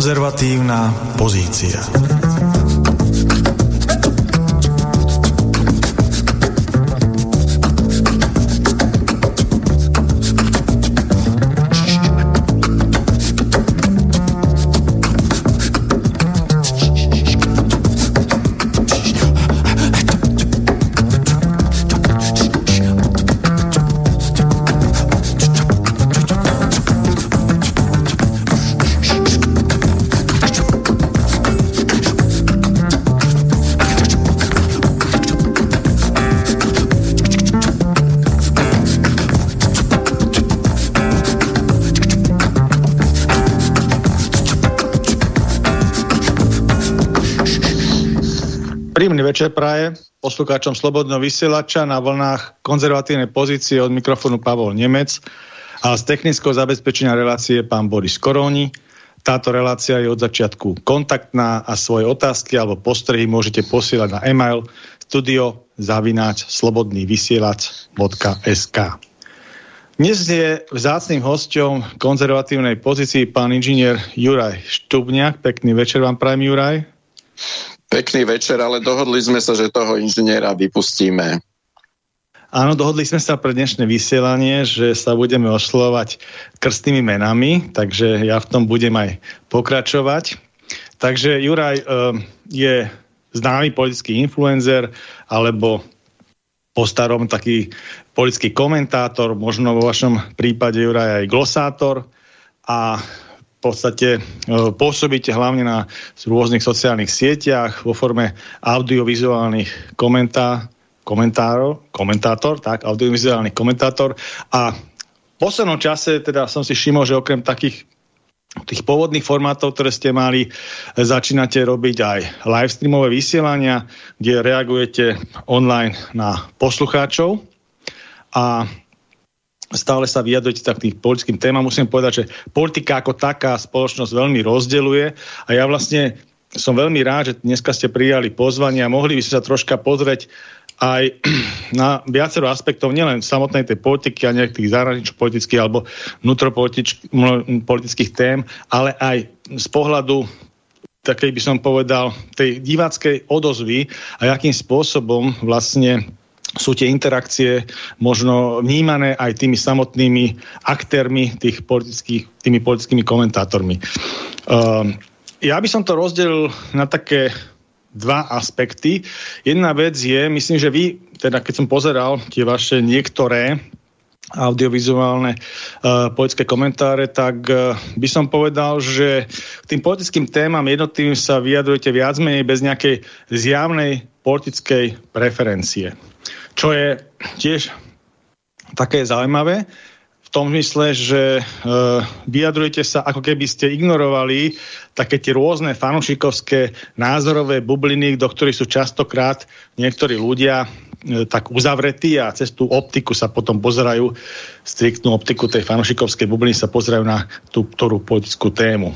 Konzervatívna pozícia. Večer praje poslucháčom Slobodného vysielača na vlnách konzervatívnej pozície od mikrofónu Pavol Nemec a z technického zabezpečenia relácie pán Boris Koróni. Táto relácia je od začiatku kontaktná a svoje otázky alebo postrehy môžete posielať na e-mail studio zavináč slobodnývysielač.sk Dnes je vzácným hosťom konzervatívnej pozícii pán inžinier Juraj Štubňák. Pekný večer vám prajem, Juraj. Pekný večer, ale dohodli sme sa, že toho inžiniera vypustíme. Áno, dohodli sme sa pre dnešné vysielanie, že sa budeme oslovať krstnými menami, takže ja v tom budem aj pokračovať. Takže Juraj uh, je známy politický influencer, alebo po starom taký politický komentátor, možno vo vašom prípade Juraj aj glosátor a podstate e, pôsobíte hlavne na rôznych sociálnych sieťach vo forme audiovizuálnych komentá, komentárov, komentátor, tak, audiovizuálnych komentátor. A v poslednom čase teda som si všimol, že okrem takých tých pôvodných formátov, ktoré ste mali, začínate robiť aj live streamové vysielania, kde reagujete online na poslucháčov. A stále sa vyjadrujete tak tým politickým témam. Musím povedať, že politika ako taká spoločnosť veľmi rozdeluje a ja vlastne som veľmi rád, že dneska ste prijali pozvanie a mohli by ste sa troška pozrieť aj na viacero aspektov, nielen samotnej tej politiky a nejakých zahranično-politických alebo vnútropolitických tém, ale aj z pohľadu takej by som povedal, tej diváckej odozvy a akým spôsobom vlastne sú tie interakcie možno vnímané aj tými samotnými aktérmi, tých politických, tými politickými komentátormi. Uh, ja by som to rozdelil na také dva aspekty. Jedna vec je, myslím, že vy, teda keď som pozeral tie vaše niektoré audiovizuálne uh, politické komentáre, tak uh, by som povedal, že k tým politickým témam jednotlivým sa vyjadrujete viac menej bez nejakej zjavnej politickej preferencie. Čo je tiež také zaujímavé, v tom mysle, že e, vyjadrujete sa, ako keby ste ignorovali také tie rôzne fanušikovské názorové bubliny, do ktorých sú častokrát niektorí ľudia e, tak uzavretí a cez tú optiku sa potom pozerajú, striktnú optiku tej fanušikovskej bubliny sa pozerajú na tú ktorú politickú tému.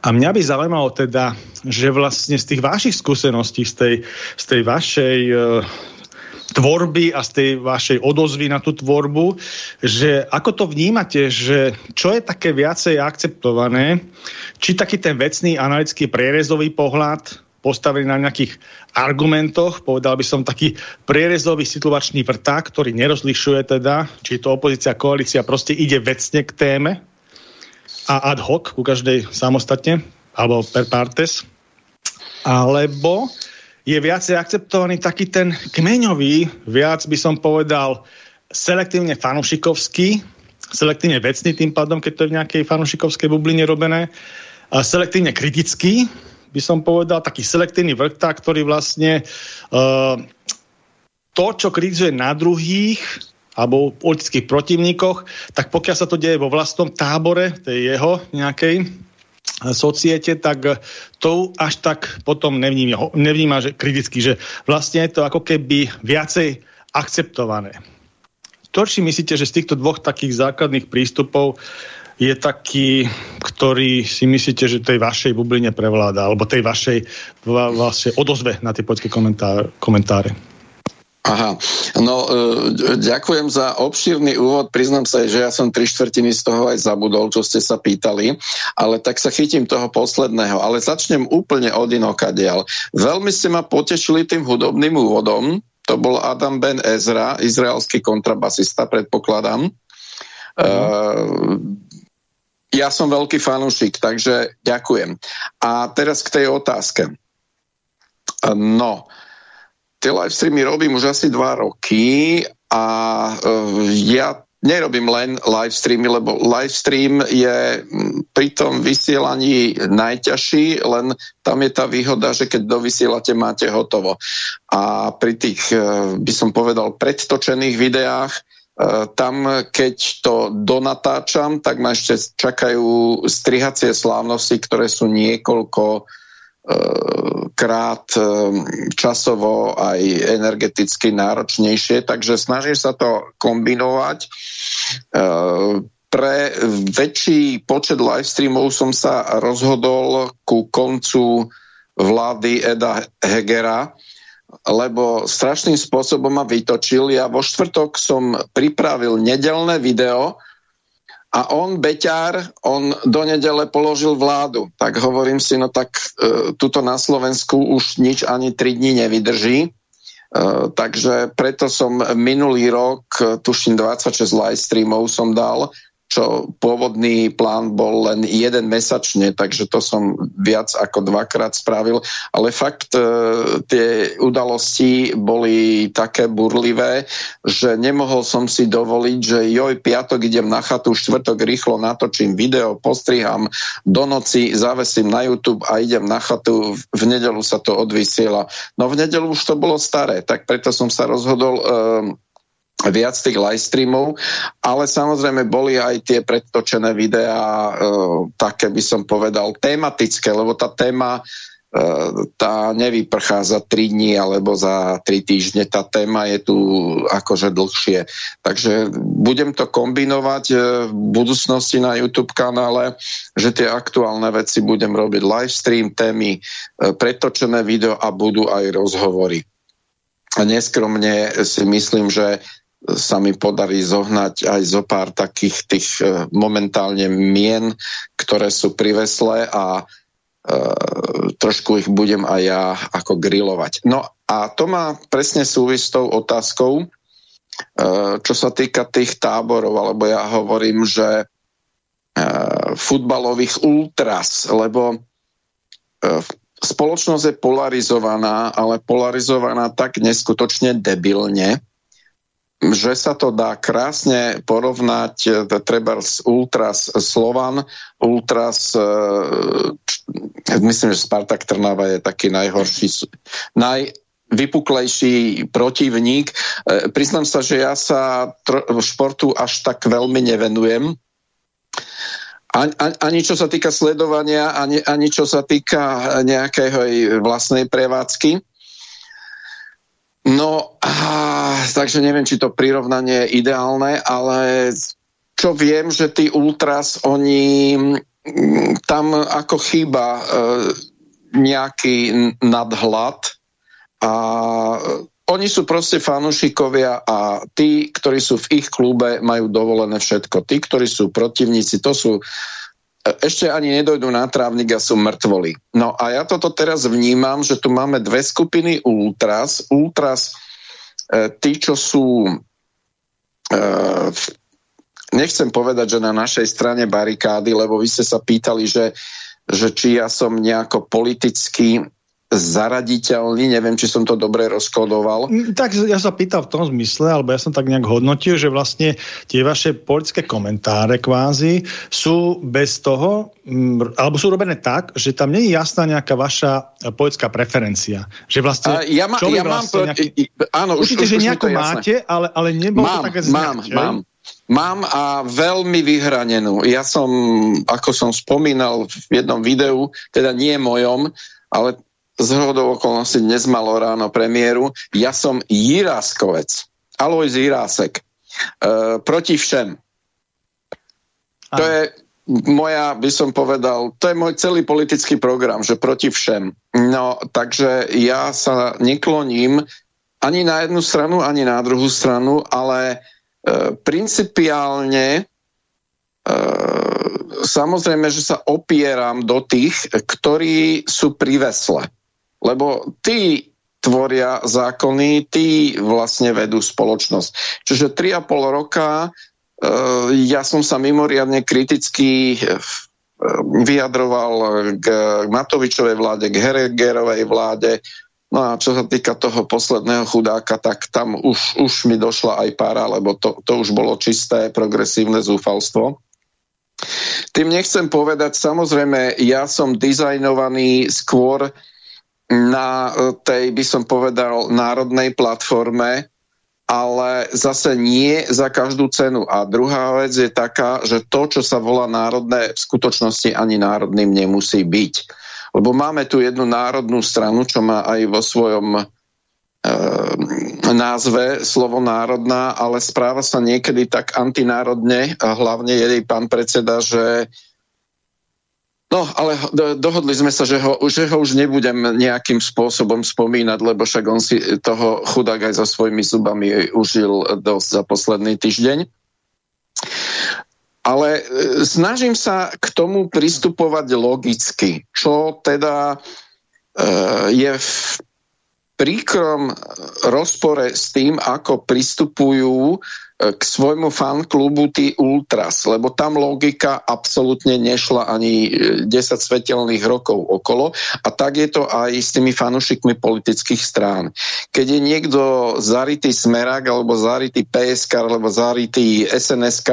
A mňa by zaujímalo teda, že vlastne z tých vašich skúseností, z tej, z tej vašej e, tvorby a z tej vašej odozvy na tú tvorbu, že ako to vnímate, že čo je také viacej akceptované, či taký ten vecný analytický prierezový pohľad postavený na nejakých argumentoch, povedal by som taký prierezový situvačný vrták, ktorý nerozlišuje teda, či to opozícia, koalícia, proste ide vecne k téme a ad hoc ku každej samostatne, alebo per partes, alebo je viacej akceptovaný taký ten kmeňový, viac by som povedal selektívne fanušikovský, selektívne vecný tým pádom, keď to je v nejakej fanušikovskej bubline robené, a selektívne kritický, by som povedal, taký selektívny vrta, ktorý vlastne uh, to, čo kritizuje na druhých, alebo politických protivníkoch, tak pokiaľ sa to deje vo vlastnom tábore, tej jeho nejakej societe, tak to až tak potom nevníma, nevníma že kriticky, že vlastne je to ako keby viacej akceptované. To, či myslíte, že z týchto dvoch takých základných prístupov je taký, ktorý si myslíte, že tej vašej bubline prevláda, alebo tej vašej, vašej odozve na tie poľské komentáre? Aha, no e, ďakujem za obšírny úvod. Priznám sa, že ja som tri štvrtiny z toho aj zabudol, čo ste sa pýtali, ale tak sa chytím toho posledného. Ale začnem úplne od inokadiaľ. Veľmi ste ma potešili tým hudobným úvodom. To bol Adam Ben Ezra, izraelský kontrabasista, predpokladám. Mm. Uh, ja som veľký fanúšik, takže ďakujem. A teraz k tej otázke. No, tie live streamy robím už asi dva roky a uh, ja nerobím len live streamy, lebo live stream je pri tom vysielaní najťažší, len tam je tá výhoda, že keď dovysielate, máte hotovo. A pri tých, uh, by som povedal, predtočených videách uh, tam, keď to donatáčam, tak ma ešte čakajú strihacie slávnosti, ktoré sú niekoľko krát eh, časovo aj energeticky náročnejšie, takže snažím sa to kombinovať. Eh, pre väčší počet live streamov som sa rozhodol ku koncu vlády Eda Hegera, lebo strašným spôsobom ma vytočil. Ja vo štvrtok som pripravil nedelné video, a on, Beťár, on do nedele položil vládu. Tak hovorím si, no tak e, tuto na Slovensku už nič ani tri dní nevydrží. E, takže preto som minulý rok, tuším 26 live streamov som dal čo pôvodný plán bol len jeden mesačne, takže to som viac ako dvakrát spravil. Ale fakt e, tie udalosti boli také burlivé, že nemohol som si dovoliť, že joj, piatok idem na chatu, štvrtok rýchlo natočím video, postriham, do noci zavesím na YouTube a idem na chatu, v nedelu sa to odvysiela. No v nedelu už to bolo staré, tak preto som sa rozhodol e, viac tých live streamov, ale samozrejme boli aj tie predtočené videá, e, také by som povedal tematické, lebo tá téma e, tá nevyprchá za 3 dní alebo za 3 týždne, tá téma je tu akože dlhšie. Takže budem to kombinovať e, v budúcnosti na YouTube kanále, že tie aktuálne veci budem robiť live stream, témy, e, pretočené video a budú aj rozhovory. A neskromne si myslím, že sa mi podarí zohnať aj zo pár takých tých e, momentálne mien, ktoré sú priveslé a e, trošku ich budem aj ja ako grilovať. No a to má presne súvisť s tou otázkou, e, čo sa týka tých táborov, alebo ja hovorím, že e, futbalových ultras, lebo e, spoločnosť je polarizovaná, ale polarizovaná tak neskutočne debilne, že sa to dá krásne porovnať e, treba s Ultras Slovan, Ultras e, myslím, že Spartak Trnava je taký najhorší naj, vypuklejší protivník. E, priznám sa, že ja sa športu až tak veľmi nevenujem. Ani, ani čo sa týka sledovania, ani, ani čo sa týka nejakej vlastnej prevádzky. No, a, takže neviem, či to prirovnanie je ideálne, ale čo viem, že tí ultras, oni mm, tam ako chýba e, nejaký nadhľad a oni sú proste fanúšikovia a tí, ktorí sú v ich klube, majú dovolené všetko. Tí, ktorí sú protivníci, to sú ešte ani nedojdú na trávnik a sú mŕtvoli. No a ja toto teraz vnímam, že tu máme dve skupiny ultras. Ultras, e, tí, čo sú e, nechcem povedať, že na našej strane barikády, lebo vy ste sa pýtali, že, že či ja som nejako politicky zaraditeľný, neviem, či som to dobre rozkodoval. Mm, tak ja sa pýtal v tom zmysle, alebo ja som tak nejak hodnotil, že vlastne tie vaše politické komentáre kvázi sú bez toho, mm, alebo sú robené tak, že tam nie je jasná nejaká vaša politická preferencia. Že vlastne, A ja, ma, čo ja vlastne mám... Nejaký... Áno, už, Určite, už, že už nejakú máte, ale, ale nebolo mám, to také Mám, znak, mám. Mám a veľmi vyhranenú. Ja som, ako som spomínal v jednom videu, teda nie mojom, ale z hodou okolností dnes malo ráno premiéru. Ja som Jiráskovec. Alojz Jirásek. E, proti všem. Aha. To je moja, by som povedal, to je môj celý politický program, že proti všem. No, takže ja sa nekloním ani na jednu stranu, ani na druhú stranu, ale e, principiálne e, samozrejme, že sa opieram do tých, ktorí sú pri vesle. Lebo tí tvoria zákony, tí vlastne vedú spoločnosť. Čiže 3,5 roka e, ja som sa mimoriadne kriticky e, vyjadroval k Matovičovej vláde, k Heregerovej vláde, No a čo sa týka toho posledného chudáka, tak tam už, už mi došla aj para, lebo to, to už bolo čisté progresívne zúfalstvo. Tým nechcem povedať, samozrejme, ja som dizajnovaný skôr na tej, by som povedal, národnej platforme, ale zase nie za každú cenu. A druhá vec je taká, že to, čo sa volá národné, v skutočnosti ani národným nemusí byť. Lebo máme tu jednu národnú stranu, čo má aj vo svojom e, názve slovo národná, ale správa sa niekedy tak antinárodne, hlavne jej pán predseda, že No, ale dohodli sme sa, že ho, že ho už nebudem nejakým spôsobom spomínať, lebo však on si toho chudák aj so svojimi zubami užil dosť za posledný týždeň. Ale e, snažím sa k tomu pristupovať logicky, čo teda e, je v príkrom rozpore s tým, ako pristupujú k svojmu fanklubu tí Ultras, lebo tam logika absolútne nešla ani 10 e, svetelných rokov okolo a tak je to aj s tými fanušikmi politických strán. Keď je niekto zarytý smerák alebo zarytý PSK alebo zarytý SNS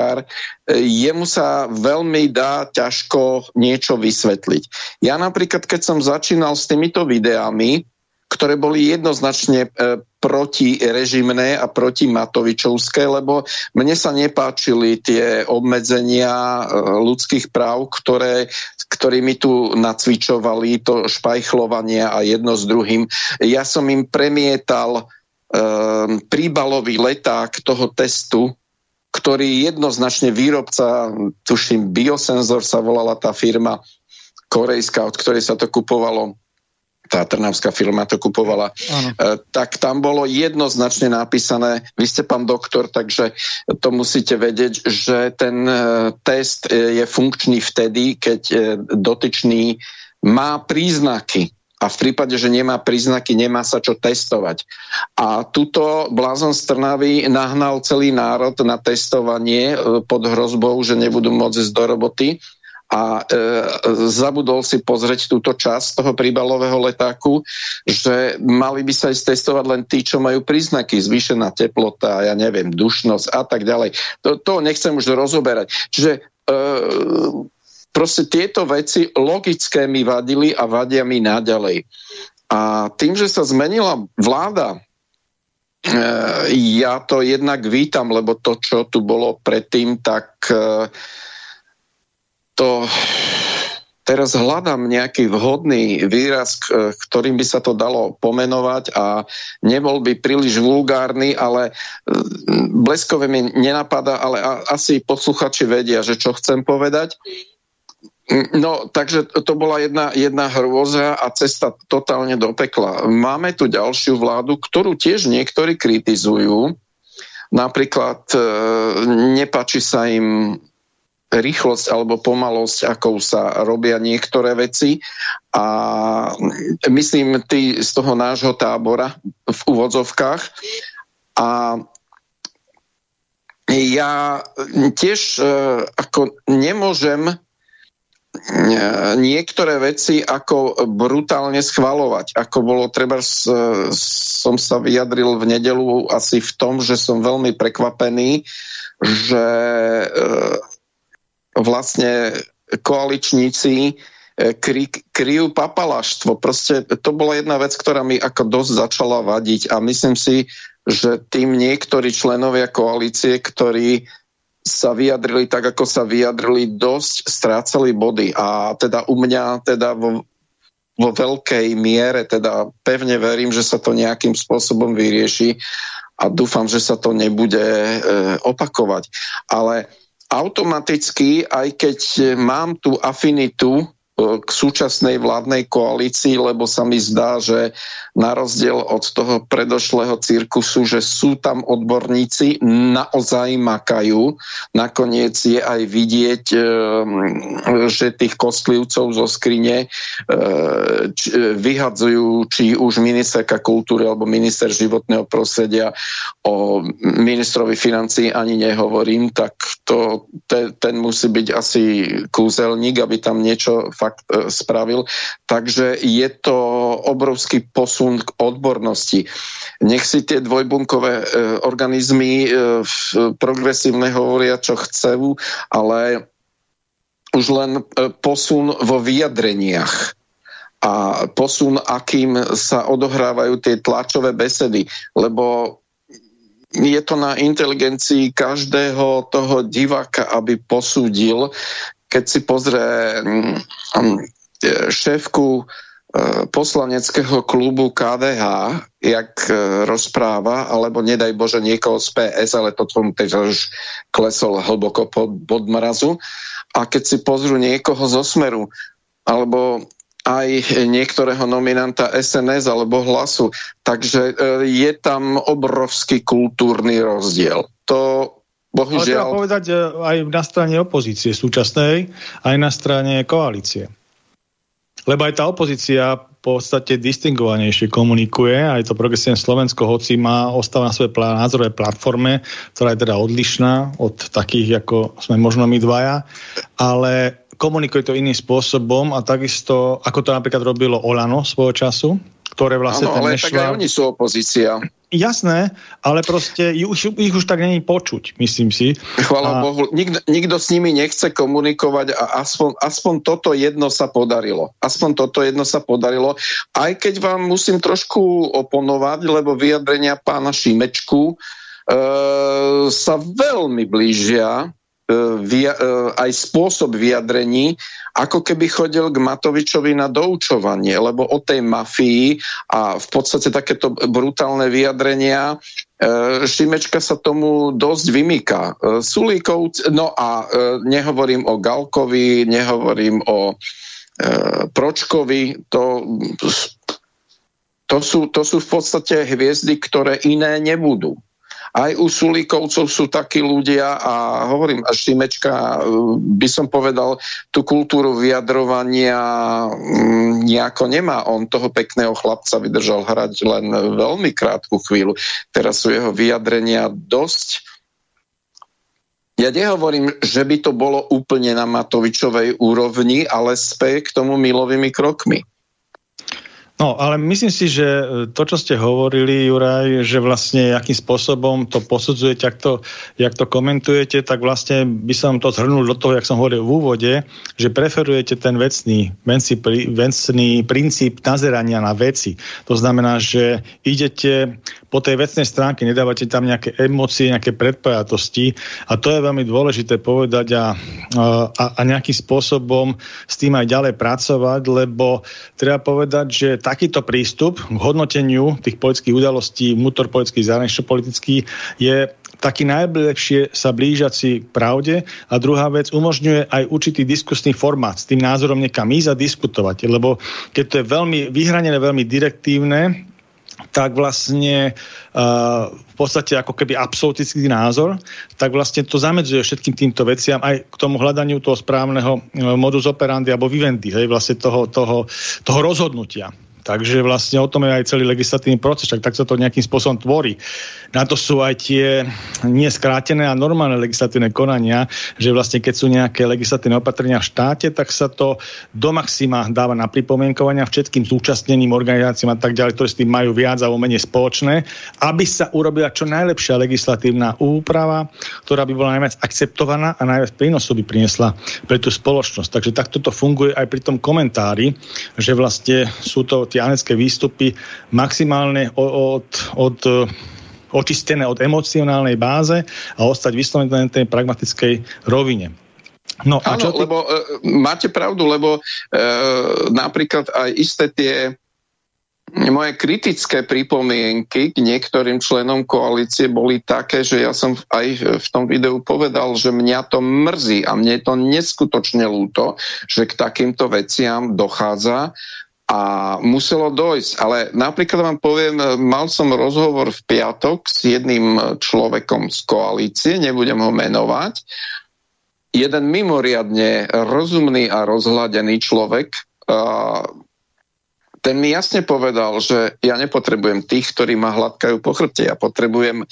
jemu sa veľmi dá ťažko niečo vysvetliť. Ja napríklad, keď som začínal s týmito videami, ktoré boli jednoznačne e, protirežimné a proti Matovičovské, lebo mne sa nepáčili tie obmedzenia e, ľudských práv, ktoré, ktorými tu nacvičovali to špajchlovanie a jedno s druhým. Ja som im premietal e, príbalový leták toho testu, ktorý jednoznačne výrobca, tuším Biosensor sa volala tá firma korejská, od ktorej sa to kupovalo tá trnavská firma to kupovala, ano. E, tak tam bolo jednoznačne napísané, vy ste pán doktor, takže to musíte vedieť, že ten e, test e, je funkčný vtedy, keď dotyčný má príznaky a v prípade, že nemá príznaky, nemá sa čo testovať. A tuto blázon z Trnavy nahnal celý národ na testovanie pod hrozbou, že nebudú môcť ísť do roboty a e, zabudol si pozrieť túto časť toho príbalového letáku, že mali by sa ísť testovať len tí, čo majú príznaky, zvýšená teplota, ja neviem, dušnosť a tak ďalej. To, to nechcem už rozoberať. Čiže e, proste tieto veci logické mi vadili a vadia mi naďalej. A tým, že sa zmenila vláda, e, ja to jednak vítam, lebo to, čo tu bolo predtým, tak e, to teraz hľadám nejaký vhodný výraz, ktorým by sa to dalo pomenovať a nebol by príliš vulgárny, ale bleskové mi nenapadá, ale asi posluchači vedia, že čo chcem povedať. No, takže to bola jedna, jedna hrôza a cesta totálne do pekla. Máme tu ďalšiu vládu, ktorú tiež niektorí kritizujú. Napríklad e, nepačí sa im rýchlosť alebo pomalosť, ako sa robia niektoré veci. A myslím, ty z toho nášho tábora v úvodzovkách. A ja tiež e, ako nemôžem e, niektoré veci ako brutálne schvalovať. Ako bolo treba, som sa vyjadril v nedelu asi v tom, že som veľmi prekvapený, že e, vlastne koaličníci e, kry, kryjú papalaštvo. Proste to bola jedna vec, ktorá mi ako dosť začala vadiť a myslím si, že tým niektorí členovia koalície, ktorí sa vyjadrili tak, ako sa vyjadrili, dosť strácali body. A teda u mňa teda vo, vo veľkej miere, teda pevne verím, že sa to nejakým spôsobom vyrieši a dúfam, že sa to nebude e, opakovať. Ale automaticky, aj keď mám tú afinitu k súčasnej vládnej koalícii, lebo sa mi zdá, že na rozdiel od toho predošlého cirkusu, že sú tam odborníci, naozaj makajú. Nakoniec je aj vidieť, e, že tých kostlivcov zo skrine e, vyhadzujú či už ministerka kultúry alebo minister životného prostredia o ministrovi financí ani nehovorím, tak to, te, ten musí byť asi kúzelník, aby tam niečo fakt e, spravil. Takže je to obrovský posun k odbornosti. Nech si tie dvojbunkové e, organizmy e, progresívne hovoria, čo chcú, ale už len e, posun vo vyjadreniach a posun, akým sa odohrávajú tie tlačové besedy, lebo je to na inteligencii každého toho diváka, aby posúdil, keď si pozrie mm, mm, šéfku e, poslaneckého klubu KDH, jak e, rozpráva, alebo nedaj Bože niekoho z PS, ale to teda už klesol hlboko pod, pod. A keď si pozrú niekoho zo Smeru, alebo aj niektorého nominanta SNS alebo hlasu. Takže e, je tam obrovský kultúrny rozdiel. To bohužiaľ... Ale treba povedať aj na strane opozície súčasnej, aj na strane koalície. Lebo aj tá opozícia v podstate distingovanejšie komunikuje, aj to progresívne Slovensko, hoci má ostáva na svojej názorové platforme, ktorá je teda odlišná od takých, ako sme možno my dvaja, ale komunikuje to iným spôsobom a takisto, ako to napríklad robilo Olano svojho času, ktoré vlastne ano, ten ale nešva... tak aj oni sú opozícia. Jasné, ale proste ich, ich už tak není počuť, myslím si. Chvala a... Bohu, nikto, nikto s nimi nechce komunikovať a aspoň, aspoň toto jedno sa podarilo. Aspoň toto jedno sa podarilo. Aj keď vám musím trošku oponovať, lebo vyjadrenia pána Šimečku e, sa veľmi blížia aj spôsob vyjadrení, ako keby chodil k Matovičovi na doučovanie, lebo o tej mafii a v podstate takéto brutálne vyjadrenia e, Šimečka sa tomu dosť vymýka. Sulíkov, no a nehovorím o Galkovi, nehovorím o Pročkovi, to, to, sú, to sú v podstate hviezdy, ktoré iné nebudú aj u Sulíkovcov sú takí ľudia a hovorím, až Šimečka, e, by som povedal, tú kultúru vyjadrovania mm, nejako nemá. On toho pekného chlapca vydržal hrať len veľmi krátku chvíľu. Teraz sú jeho vyjadrenia dosť ja nehovorím, že by to bolo úplne na Matovičovej úrovni, ale späť k tomu milovými krokmi. No, ale myslím si, že e, to, čo ste hovorili, Juraj, že vlastne akým spôsobom to posudzujete, jak to, jak to komentujete, tak vlastne by som to zhrnul do toho, jak som hovoril v úvode, že preferujete ten vecný, vecný, vecný princíp nazerania na veci. To znamená, že idete po tej vecnej stránke, nedávate tam nejaké emócie, nejaké predpojatosti a to je veľmi dôležité povedať a, a, a nejakým spôsobom s tým aj ďalej pracovať, lebo treba povedať, že takýto prístup k hodnoteniu tých politických udalostí, vnútorpolitických, zahranično-politických je taký najlepšie sa blížaci pravde a druhá vec umožňuje aj určitý diskusný formát s tým názorom niekam ísť a diskutovať, lebo keď to je veľmi vyhranené, veľmi direktívne, tak vlastne uh, v podstate ako keby absolutický názor, tak vlastne to zamedzuje všetkým týmto veciam aj k tomu hľadaniu toho správneho uh, modus operandi alebo vivendi, hej, vlastne toho, toho, toho rozhodnutia. Takže vlastne o tom je aj celý legislatívny proces, tak, tak sa to nejakým spôsobom tvorí. Na to sú aj tie nie skrátené a normálne legislatívne konania, že vlastne keď sú nejaké legislatívne opatrenia v štáte, tak sa to do maxima dáva na pripomienkovania všetkým zúčastneným organizáciám a tak ďalej, ktoré s tým majú viac alebo menej spoločné, aby sa urobila čo najlepšia legislatívna úprava, ktorá by bola najviac akceptovaná a najviac prínosu by priniesla pre tú spoločnosť. Takže takto to funguje aj pri tom komentári, že vlastne sú to tie anecké výstupy maximálne od, od očistené od emocionálnej báze a ostať vyslovené na tej pragmatickej rovine. No, a čo ty... lebo e, máte pravdu, lebo e, napríklad aj isté tie moje kritické pripomienky k niektorým členom koalície boli také, že ja som aj v tom videu povedal, že mňa to mrzí a mne je to neskutočne ľúto, že k takýmto veciam dochádza a muselo dojsť. Ale napríklad vám poviem, mal som rozhovor v piatok s jedným človekom z koalície, nebudem ho menovať, jeden mimoriadne rozumný a rozhľadený človek, ten mi jasne povedal, že ja nepotrebujem tých, ktorí ma hladkajú po chrbte. Ja potrebujem e,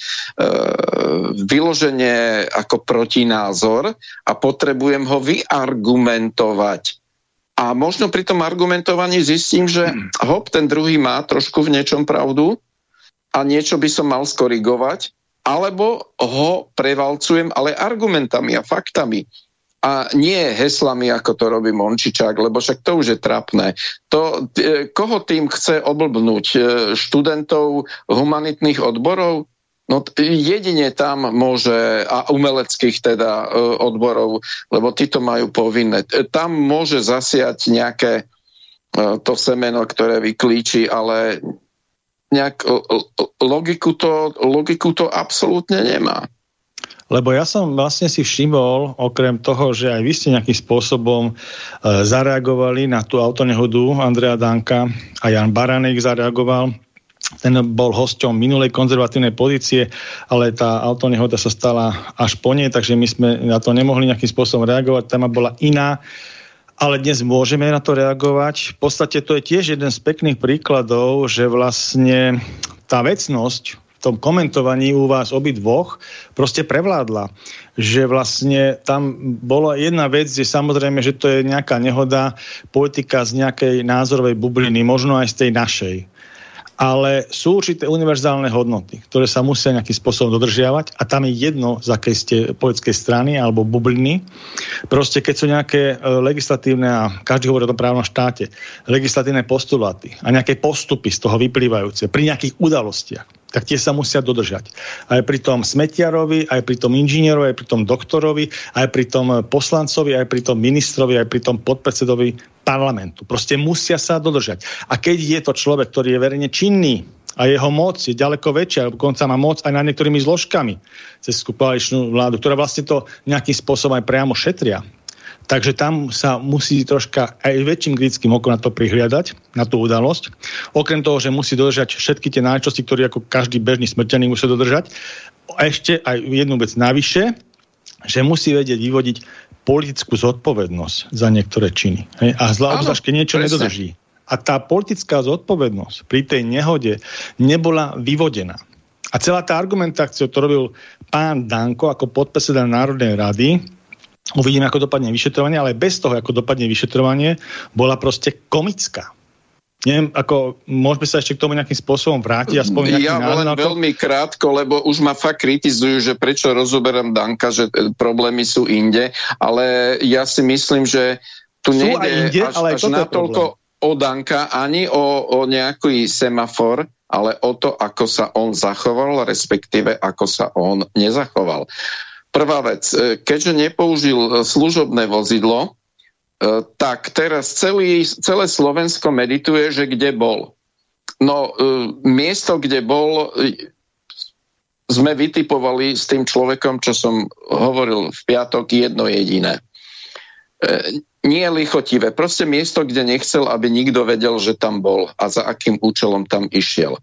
vyloženie ako protinázor a potrebujem ho vyargumentovať. A možno pri tom argumentovaní zistím, že hop, ten druhý má trošku v niečom pravdu a niečo by som mal skorigovať, alebo ho prevalcujem, ale argumentami a faktami a nie heslami, ako to robí Mončičák, lebo však to už je trapné. To, e, koho tým chce oblbnúť? E, študentov humanitných odborov? No jedine tam môže, a umeleckých teda e, odborov, lebo títo majú povinné. Tam môže zasiať nejaké to semeno, ktoré vyklíči, ale nejak logiku to, logiku to absolútne nemá. Lebo ja som vlastne si všimol, okrem toho, že aj vy ste nejakým spôsobom e, zareagovali na tú autonehodu Andrea Danka a Jan Baranek zareagoval, ten bol hosťom minulej konzervatívnej pozície, ale tá autonehoda sa stala až po nej, takže my sme na to nemohli nejakým spôsobom reagovať. Téma bola iná, ale dnes môžeme na to reagovať. V podstate to je tiež jeden z pekných príkladov, že vlastne tá vecnosť tom komentovaní u vás obidvoch proste prevládla. Že vlastne tam bola jedna vec, že samozrejme, že to je nejaká nehoda, politika z nejakej názorovej bubliny, možno aj z tej našej ale sú určité univerzálne hodnoty, ktoré sa musia nejakým spôsobom dodržiavať a tam je jedno, z akej ste politickej strany alebo bubliny. Proste keď sú nejaké e, legislatívne, a každý hovorí o tom právnom štáte, legislatívne postuláty a nejaké postupy z toho vyplývajúce pri nejakých udalostiach, tak tie sa musia dodržať. Aj pri tom smetiarovi, aj pri tom inžinierovi, aj pri tom doktorovi, aj pri tom poslancovi, aj pri tom ministrovi, aj pri tom podpredsedovi parlamentu. Proste musia sa dodržať. A keď je to človek, ktorý je verejne činný a jeho moc je ďaleko väčšia, alebo konca má moc aj nad niektorými zložkami cez koaličnú vládu, ktorá vlastne to nejakým spôsobom aj priamo šetria, Takže tam sa musí troška aj väčším kritickým okom na to prihliadať, na tú udalosť. Okrem toho, že musí dodržať všetky tie náčosti, ktoré ako každý bežný smrtený musí dodržať. A ešte aj jednu vec navyše, že musí vedieť vyvodiť politickú zodpovednosť za niektoré činy. Hej? A zvlášť, keď niečo presne. nedodrží. A tá politická zodpovednosť pri tej nehode nebola vyvodená. A celá tá argumentácia, to robil pán Danko ako podpredseda Národnej rady, Uvidíme, ako dopadne vyšetrovanie, ale bez toho, ako dopadne vyšetrovanie, bola proste komická. Neviem, ako môžeme sa ešte k tomu nejakým spôsobom vrátiť a spomínať. Ja len veľmi krátko, lebo už ma fakt kritizujú, že prečo rozoberám Danka, že e, problémy sú inde, ale ja si myslím, že tu sú nejde inde, až, ale až natoľko o Danka, ani o, o nejaký semafor, ale o to, ako sa on zachoval, respektíve ako sa on nezachoval. Prvá vec, e, keďže nepoužil e, služobné vozidlo, e, tak teraz celý, celé Slovensko medituje, že kde bol. No, miesto, kde bol, sme vytipovali s tým človekom, čo som hovoril v piatok, jedno jediné. Nie lichotivé, proste miesto, kde nechcel, aby nikto vedel, že tam bol a za akým účelom tam išiel.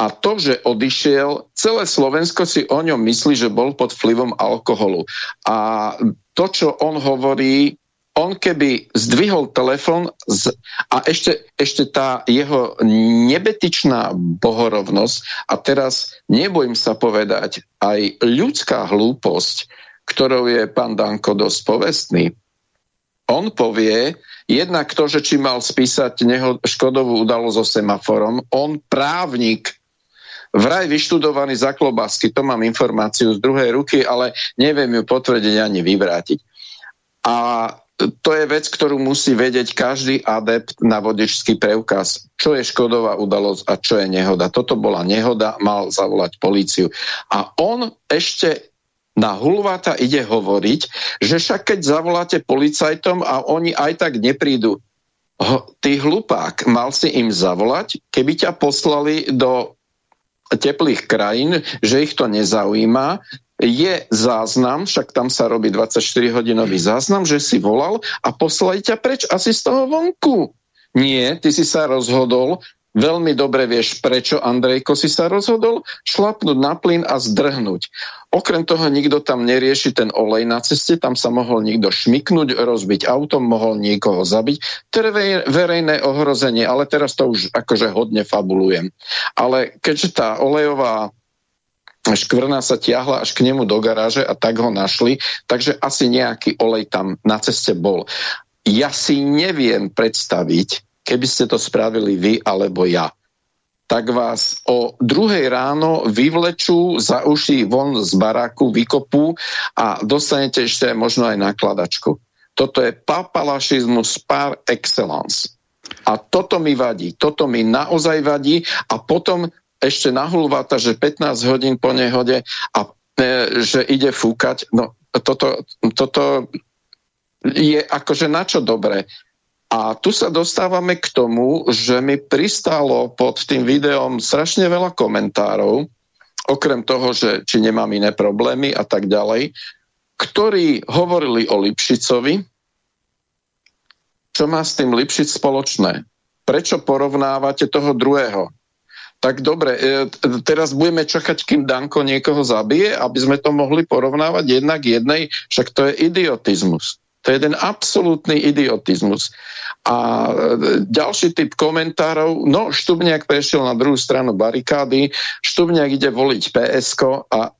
A to, že odišiel, celé Slovensko si o ňom myslí, že bol pod vplyvom alkoholu. A to, čo on hovorí, on keby zdvihol telefon z, a ešte, ešte tá jeho nebetičná bohorovnosť a teraz nebojím sa povedať aj ľudská hlúposť, ktorou je pán Danko dosť povestný. On povie, jednak to, že či mal spísať neho, škodovú udalosť so semaforom, on právnik vraj vyštudovaný za klobásky, to mám informáciu z druhej ruky, ale neviem ju potvrdiť ani vyvrátiť. A to je vec, ktorú musí vedieť každý adept na vodičský preukaz. Čo je škodová udalosť a čo je nehoda. Toto bola nehoda, mal zavolať políciu. A on ešte na Hulváta ide hovoriť, že však keď zavoláte policajtom a oni aj tak neprídu. ho, ty hlupák, mal si im zavolať, keby ťa poslali do teplých krajín, že ich to nezaujíma, je záznam, však tam sa robí 24-hodinový záznam, že si volal a poslali ťa preč asi z toho vonku. Nie, ty si sa rozhodol, veľmi dobre vieš, prečo Andrejko si sa rozhodol, šlapnúť na plyn a zdrhnúť. Okrem toho nikto tam nerieši ten olej na ceste, tam sa mohol niekto šmiknúť, rozbiť auto, mohol niekoho zabiť. To verejné ohrozenie, ale teraz to už akože hodne fabulujem. Ale keďže tá olejová škvrna sa tiahla až k nemu do garáže a tak ho našli, takže asi nejaký olej tam na ceste bol. Ja si neviem predstaviť, keby ste to spravili vy alebo ja, tak vás o druhej ráno vyvlečú za uši von z baráku, vykopú a dostanete ešte možno aj nakladačku. Toto je papalašizmus par excellence. A toto mi vadí, toto mi naozaj vadí a potom ešte nahulváta, že 15 hodín po nehode a e, že ide fúkať. No toto, toto je akože na čo dobre. A tu sa dostávame k tomu, že mi pristalo pod tým videom strašne veľa komentárov, okrem toho, že či nemám iné problémy a tak ďalej, ktorí hovorili o Lipšicovi, čo má s tým Lipšic spoločné. Prečo porovnávate toho druhého? Tak dobre, e, teraz budeme čakať, kým Danko niekoho zabije, aby sme to mohli porovnávať jednak jednej, však to je idiotizmus. To je ten absolútny idiotizmus. A e, ďalší typ komentárov, no Štubniak prešiel na druhú stranu barikády, Štubniak ide voliť PSK a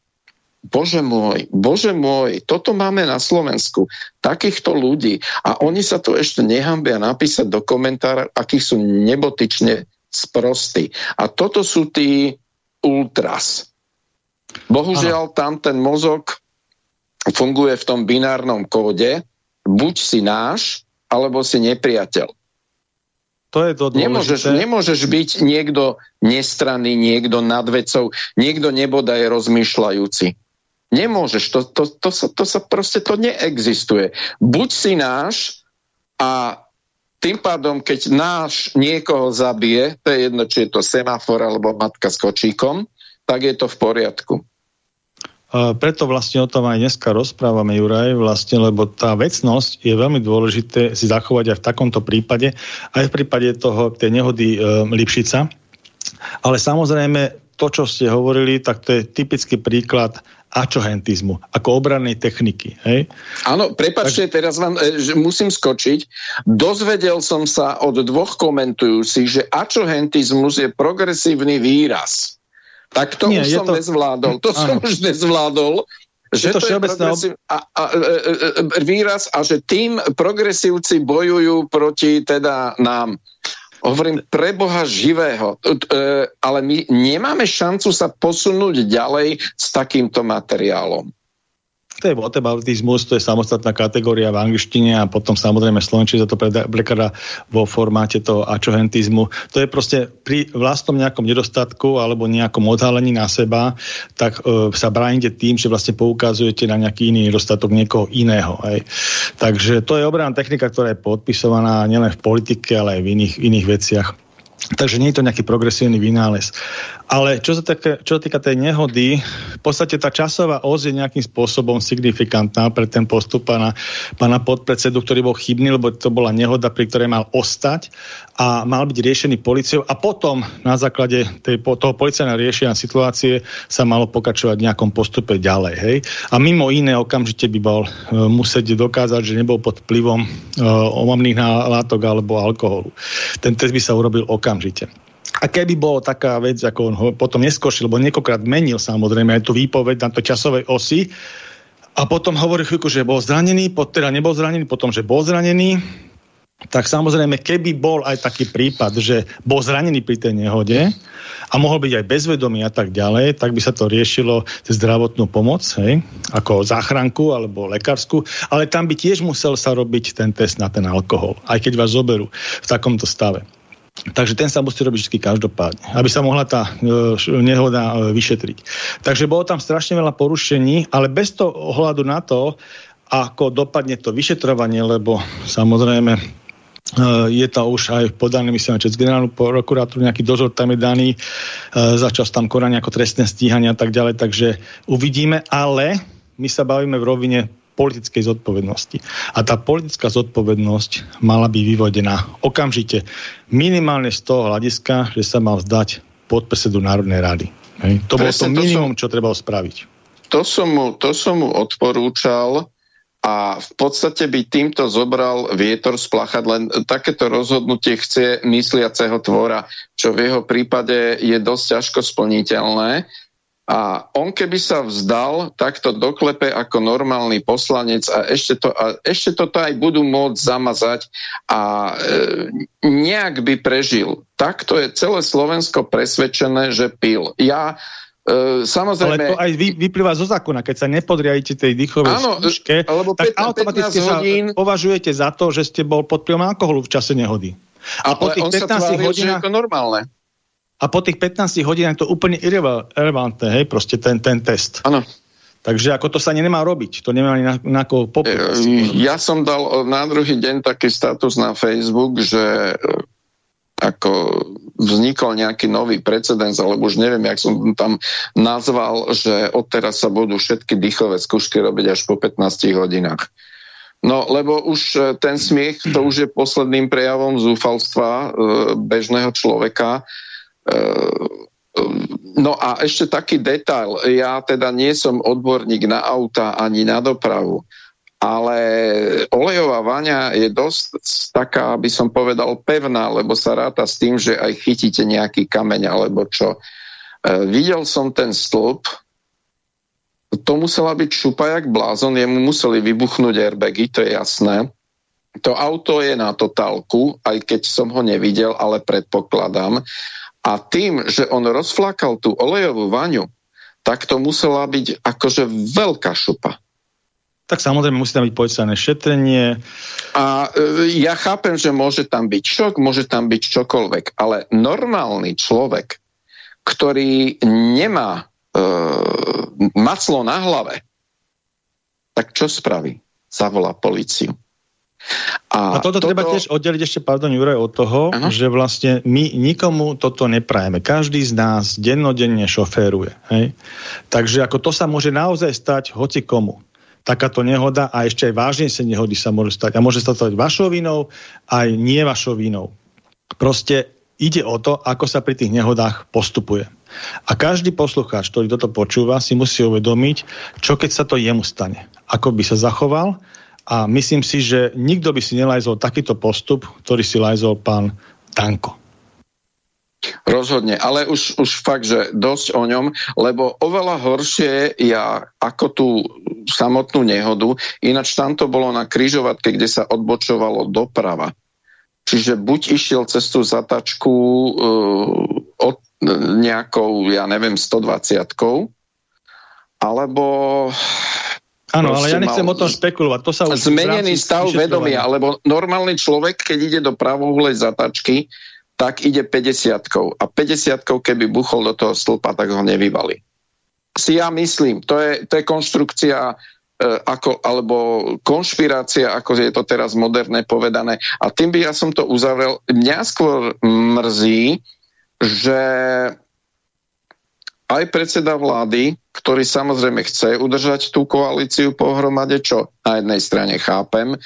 Bože môj, bože môj, toto máme na Slovensku, takýchto ľudí a oni sa tu ešte nehambia napísať do komentára, akí sú nebotične sprostí. A toto sú tí ultras. Bohužiaľ, tam ten mozog funguje v tom binárnom kóde, buď si náš, alebo si nepriateľ. To je to nemôžeš, nemôžeš byť niekto nestranný, niekto nad vecou, niekto nebodaj rozmýšľajúci. Nemôžeš, to, to, to, sa, to sa proste to neexistuje. Buď si náš a tým pádom, keď náš niekoho zabije, to je jedno, či je to semafor alebo matka s kočíkom, tak je to v poriadku. Preto vlastne o tom aj dneska rozprávame, Juraj, vlastne, lebo tá vecnosť je veľmi dôležité si zachovať aj v takomto prípade, aj v prípade toho, tej nehody e, Lipšica. Ale samozrejme, to, čo ste hovorili, tak to je typický príklad ačohentizmu, ako obrannej techniky. Hej? Áno, prepačte, tak... teraz vám e, že musím skočiť. Dozvedel som sa od dvoch komentujúcich, že ačohentizmus je progresívny výraz. Tak to Nie, už som to... nezvládol. To ano. som už nezvládol. Že je to, to je progresív... a, a, e, e, e, výraz a že tým progresívci bojujú proti teda nám. Hovorím pre Boha živého, ale my nemáme šancu sa posunúť ďalej s takýmto materiálom to je whataboutismus, to je samostatná kategória v angličtine a potom samozrejme Slovenčina to prekladá vo formáte toho ačohentizmu. To je proste pri vlastnom nejakom nedostatku alebo nejakom odhalení na seba, tak e, sa bránite tým, že vlastne poukazujete na nejaký iný nedostatok niekoho iného. Hej. Takže to je obranná technika, ktorá je podpisovaná nielen v politike, ale aj v iných, iných veciach. Takže nie je to nejaký progresívny vynález. Ale čo sa, také, čo sa týka tej nehody, v podstate tá časová os je nejakým spôsobom signifikantná pre ten postup pána, pána podpredsedu, ktorý bol chybný, lebo to bola nehoda, pri ktorej mal ostať a mal byť riešený policiou a potom na základe tej, toho policajného riešenia situácie sa malo pokračovať v nejakom postupe ďalej. Hej? A mimo iné okamžite by bol uh, musieť dokázať, že nebol pod vplyvom uh, omamných látok alebo alkoholu. Ten test by sa urobil okamžite. A keby bolo taká vec, ako on ho potom neskôršil, lebo niekoľkrát menil samozrejme aj tú výpoveď na to časovej osi, a potom hovorí chvíľku, že bol zranený, teda nebol zranený, potom, že bol zranený, tak samozrejme, keby bol aj taký prípad, že bol zranený pri tej nehode a mohol byť aj bezvedomý a tak ďalej, tak by sa to riešilo cez zdravotnú pomoc, hej, ako záchranku alebo lekárskú, ale tam by tiež musel sa robiť ten test na ten alkohol, aj keď vás zoberú v takomto stave. Takže ten sa musí robiť vždy každopádne, aby sa mohla tá e, nehoda e, vyšetriť. Takže bolo tam strašne veľa porušení, ale bez toho ohľadu na to, ako dopadne to vyšetrovanie, lebo samozrejme je to už aj podané, myslím, cez generálnu prokuratúru, nejaký dozor tam je daný, e, začal tam konanie ako trestné stíhania a tak ďalej, takže uvidíme, ale my sa bavíme v rovine politickej zodpovednosti. A tá politická zodpovednosť mala byť vyvodená okamžite minimálne z toho hľadiska, že sa mal zdať podpresedu Národnej rady. Hej. To bolo to minimum, čo treba spraviť. To som, mu, to som mu odporúčal, a v podstate by týmto zobral vietor z plachad, len takéto rozhodnutie chce mysliaceho tvora, čo v jeho prípade je dosť ťažko splniteľné. A on keby sa vzdal, tak to doklepe ako normálny poslanec a ešte, to, a ešte toto aj budú môcť zamazať a e, nejak by prežil. Takto je celé Slovensko presvedčené, že pil. Ja Uh, samozrejme... Ale to aj vy, vyplýva zo zákona, keď sa nepodriadite tej dýchovej áno, skúške, tak 15, automaticky 15 hodín... sa považujete za to, že ste bol pod vplyvom alkoholu v čase nehody. A, po tých 15 hodinách... Že je to normálne. A po tých 15 hodinách to úplne irrelevantné, hej, proste ten, ten test. Áno. Takže ako to sa nemá robiť, to nemá ani na, na koho poprieť. Ja som dal na druhý deň taký status na Facebook, že ako vznikol nejaký nový precedens, alebo už neviem, jak som tam nazval, že odteraz sa budú všetky dýchové skúšky robiť až po 15 hodinách. No, lebo už e, ten smiech, to už je posledným prejavom zúfalstva e, bežného človeka. E, no a ešte taký detail. Ja teda nie som odborník na auta ani na dopravu ale olejová vaňa je dosť taká, aby som povedal, pevná, lebo sa ráta s tým, že aj chytíte nejaký kameň alebo čo. E, videl som ten stĺp, to musela byť šupa jak blázon, jemu museli vybuchnúť airbagy, to je jasné. To auto je na totálku, aj keď som ho nevidel, ale predpokladám. A tým, že on rozflakal tú olejovú vaňu, tak to musela byť akože veľká šupa tak samozrejme musí tam byť policajné šetrenie. A e, ja chápem, že môže tam byť šok, môže tam byť čokoľvek, ale normálny človek, ktorý nemá e, maclo na hlave, tak čo spraví? Zavolá policiu. A, a toto, toto treba tiež oddeliť ešte, pardon, Juraj, od toho, ano? že vlastne my nikomu toto neprajeme. Každý z nás dennodenne šoféruje. Hej? Takže ako to sa môže naozaj stať hoci komu takáto nehoda a ešte aj vážnejšie nehody sa môžu stať. A môže sa stať vašou vinou, aj nie vašou vinou. Proste ide o to, ako sa pri tých nehodách postupuje. A každý poslucháč, ktorý toto počúva, si musí uvedomiť, čo keď sa to jemu stane. Ako by sa zachoval a myslím si, že nikto by si nelajzol takýto postup, ktorý si lajzol pán Danko. Rozhodne, ale už, už fakt, že dosť o ňom, lebo oveľa horšie ja ako tú samotnú nehodu, ináč tam to bolo na kryžovatke, kde sa odbočovalo doprava. Čiže buď išiel cez tú zatačku uh, od nejakou, ja neviem, 120 alebo Áno, ale ja nechcem o tom špekulovať. To sa už zmenený stav vedomia, alebo normálny človek, keď ide do pravouhlej zatačky, tak ide 50 a 50 keby buchol do toho stĺpa, tak ho nevyvalí. Si ja myslím, to je, to je konštrukcia e, ako, alebo konšpirácia, ako je to teraz moderné povedané. A tým by ja som to uzavrel. Mňa skôr mrzí, že aj predseda vlády, ktorý samozrejme chce udržať tú koalíciu pohromade, čo na jednej strane chápem,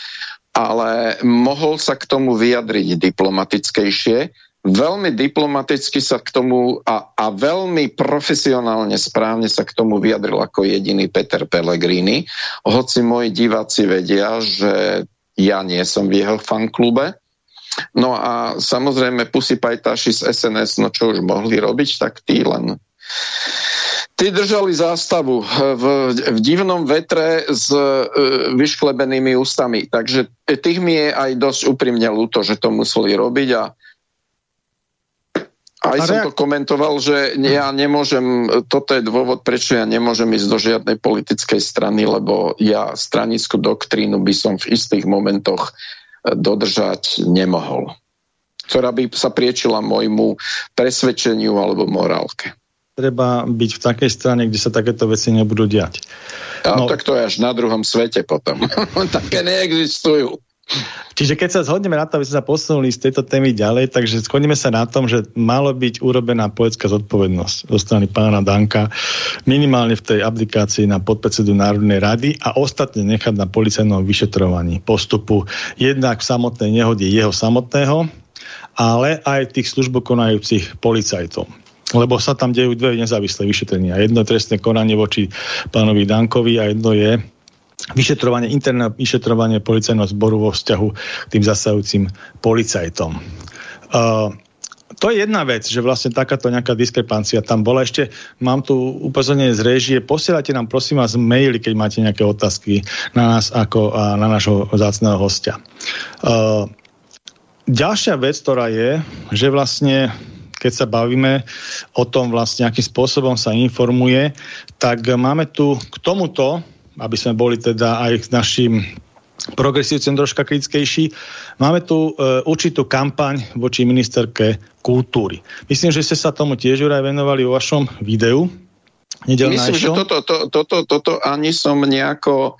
ale mohol sa k tomu vyjadriť diplomatickejšie, veľmi diplomaticky sa k tomu a, a veľmi profesionálne správne sa k tomu vyjadril ako jediný Peter Pellegrini. Hoci moji diváci vedia, že ja nie som v jeho fanklube. No a samozrejme pusy pajtáši z SNS, no čo už mohli robiť, tak tí len Tí držali zástavu v, v divnom vetre s e, vyšklebenými ústami. Takže tých mi je aj dosť úprimne ľúto, že to museli robiť a aj som to komentoval, že ja nemôžem, toto je dôvod, prečo ja nemôžem ísť do žiadnej politickej strany, lebo ja stranickú doktrínu by som v istých momentoch e, dodržať nemohol. Ktorá by sa priečila môjmu presvedčeniu alebo morálke. Treba byť v takej strane, kde sa takéto veci nebudú diať. No, no tak to je až na druhom svete potom. Také neexistujú. Čiže keď sa zhodneme na to, aby sme sa posunuli z tejto témy ďalej, takže shodneme sa na tom, že malo byť urobená poetská zodpovednosť zo strany pána Danka, minimálne v tej aplikácii na podpredsedu Národnej rady a ostatne nechať na policajnom vyšetrovaní postupu jednak v samotnej nehode jeho samotného, ale aj tých službokonajúcich policajtov lebo sa tam dejú dve nezávislé vyšetrenia. Jedno trestné konanie voči pánovi Dankovi a jedno je vyšetrovanie, interné vyšetrovanie policajného zboru vo vzťahu k tým zasahujúcim policajtom. Uh, to je jedna vec, že vlastne takáto nejaká diskrepancia tam bola. Ešte mám tu upozornenie z réžie. Posielajte nám prosím vás maily, keď máte nejaké otázky na nás ako a na nášho zácného hostia. Uh, ďalšia vec, ktorá je, že vlastne keď sa bavíme o tom vlastne, akým spôsobom sa informuje, tak máme tu k tomuto aby sme boli teda aj s našim progresívcem troška kritickejší. Máme tu e, určitú kampaň voči ministerke kultúry. Myslím, že ste sa tomu tiež aj venovali vo vašom videu. Myslím, že toto, to, toto, toto ani som nejako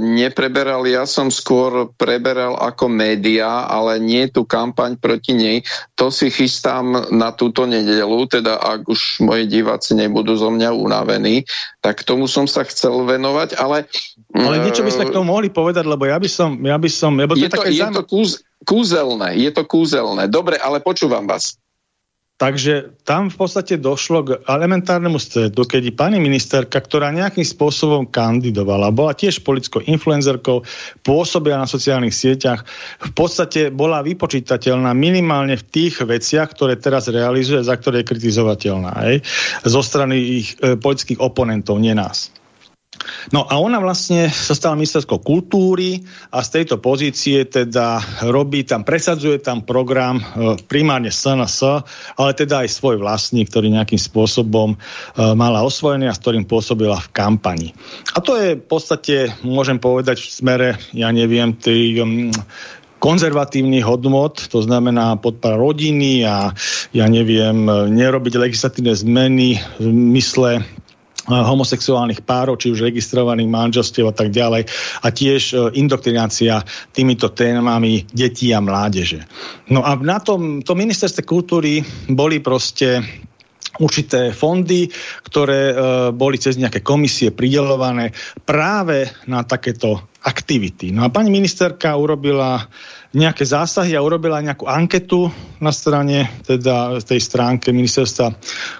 nepreberal, ja som skôr preberal ako média, ale nie tú kampaň proti nej. To si chystám na túto nedelu, teda ak už moji diváci nebudú zo mňa unavení, tak tomu som sa chcel venovať, ale... Ale niečo by sme k tomu mohli povedať, lebo ja by som... Ja by som lebo to je, je, to, je to kúz, kúzelné, je to kúzelné. Dobre, ale počúvam vás. Takže tam v podstate došlo k elementárnemu stredu, keď pani ministerka, ktorá nejakým spôsobom kandidovala, bola tiež politickou influencerkou, pôsobila na sociálnych sieťach, v podstate bola vypočítateľná minimálne v tých veciach, ktoré teraz realizuje, za ktoré je kritizovateľná aj, zo strany ich e, politických oponentov, nie nás. No a ona vlastne sa stala ministerskou kultúry a z tejto pozície teda robí tam, presadzuje tam program e, primárne SNS, ale teda aj svoj vlastný, ktorý nejakým spôsobom e, mala osvojený a s ktorým pôsobila v kampani. A to je v podstate, môžem povedať v smere, ja neviem, tých um, konzervatívnych hodnot, to znamená podpora rodiny a ja neviem, nerobiť legislatívne zmeny v mysle homosexuálnych párov, či už registrovaných manželstiev a tak ďalej. A tiež e, indoktrinácia týmito témami detí a mládeže. No a na tom, to ministerstve kultúry boli proste určité fondy, ktoré e, boli cez nejaké komisie pridelované práve na takéto aktivity. No a pani ministerka urobila nejaké zásahy a urobila nejakú anketu na strane, teda tej stránke ministerstva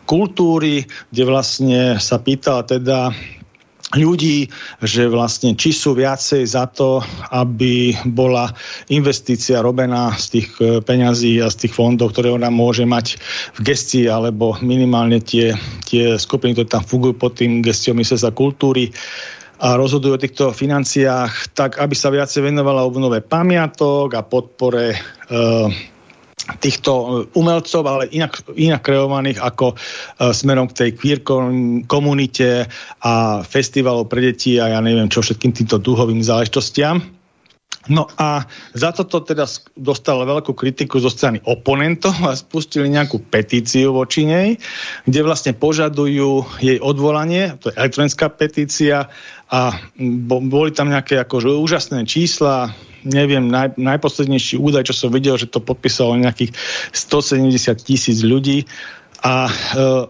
kultúry, kde vlastne sa pýtala teda ľudí, že vlastne či sú viacej za to, aby bola investícia robená z tých e, peňazí a z tých fondov, ktoré ona môže mať v gestii, alebo minimálne tie, tie skupiny, ktoré tam fungujú pod tým gestiom ministerstva kultúry, a rozhodujú o týchto financiách tak, aby sa viacej venovala obnove pamiatok a podpore e, týchto e, umelcov, ale inak, inak kreovaných ako e, smerom k tej queer komunite a festivalov pre deti a ja neviem čo všetkým týmto duhovým záležitostiam. No a za toto teda dostala veľkú kritiku zo strany oponentov a spustili nejakú petíciu voči nej, kde vlastne požadujú jej odvolanie, to je elektronická petícia a boli tam nejaké akože úžasné čísla, neviem, naj, najposlednejší údaj, čo som videl, že to podpísalo nejakých 170 tisíc ľudí a e,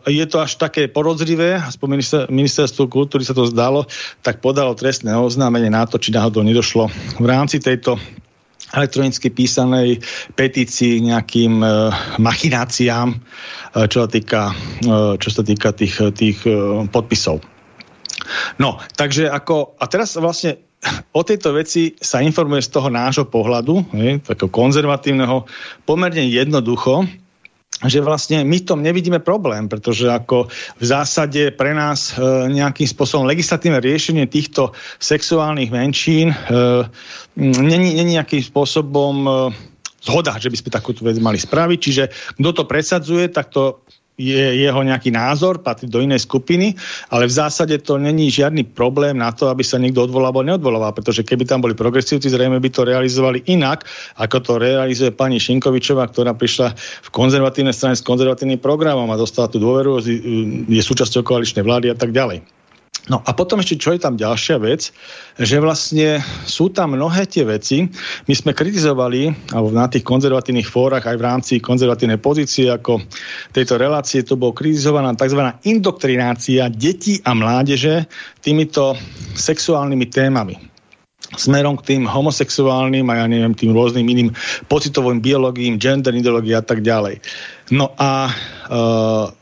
je to až také porozrivé, aspoň minister, ministerstvo kultúry sa to zdalo, tak podalo trestné oznámenie na to, či náhodou nedošlo v rámci tejto elektronicky písanej petícii nejakým e, machináciám, e, čo, sa týka, e, čo sa týka tých, tých e, podpisov. No, takže ako, a teraz vlastne o tejto veci sa informuje z toho nášho pohľadu, je, takého konzervatívneho, pomerne jednoducho, že vlastne my v tom nevidíme problém, pretože ako v zásade pre nás e, nejakým spôsobom legislatívne riešenie týchto sexuálnych menšín e, není, není nejakým spôsobom e, zhoda, že by sme takúto vec mali spraviť. Čiže kto to presadzuje, tak to je jeho nejaký názor, patrí do inej skupiny, ale v zásade to není žiadny problém na to, aby sa niekto odvolával, neodvolával, pretože keby tam boli progresívci, zrejme by to realizovali inak, ako to realizuje pani Šinkovičová, ktorá prišla v konzervatívnej strane s konzervatívnym programom a dostala tú dôveru, je súčasťou koaličnej vlády a tak ďalej. No a potom ešte, čo je tam ďalšia vec, že vlastne sú tam mnohé tie veci. My sme kritizovali, alebo na tých konzervatívnych fórach, aj v rámci konzervatívnej pozície, ako tejto relácie, to bolo kritizovaná tzv. indoktrinácia detí a mládeže týmito sexuálnymi témami smerom k tým homosexuálnym a ja neviem, tým rôznym iným pocitovým biológiím, gender ideológií a tak ďalej. No a uh,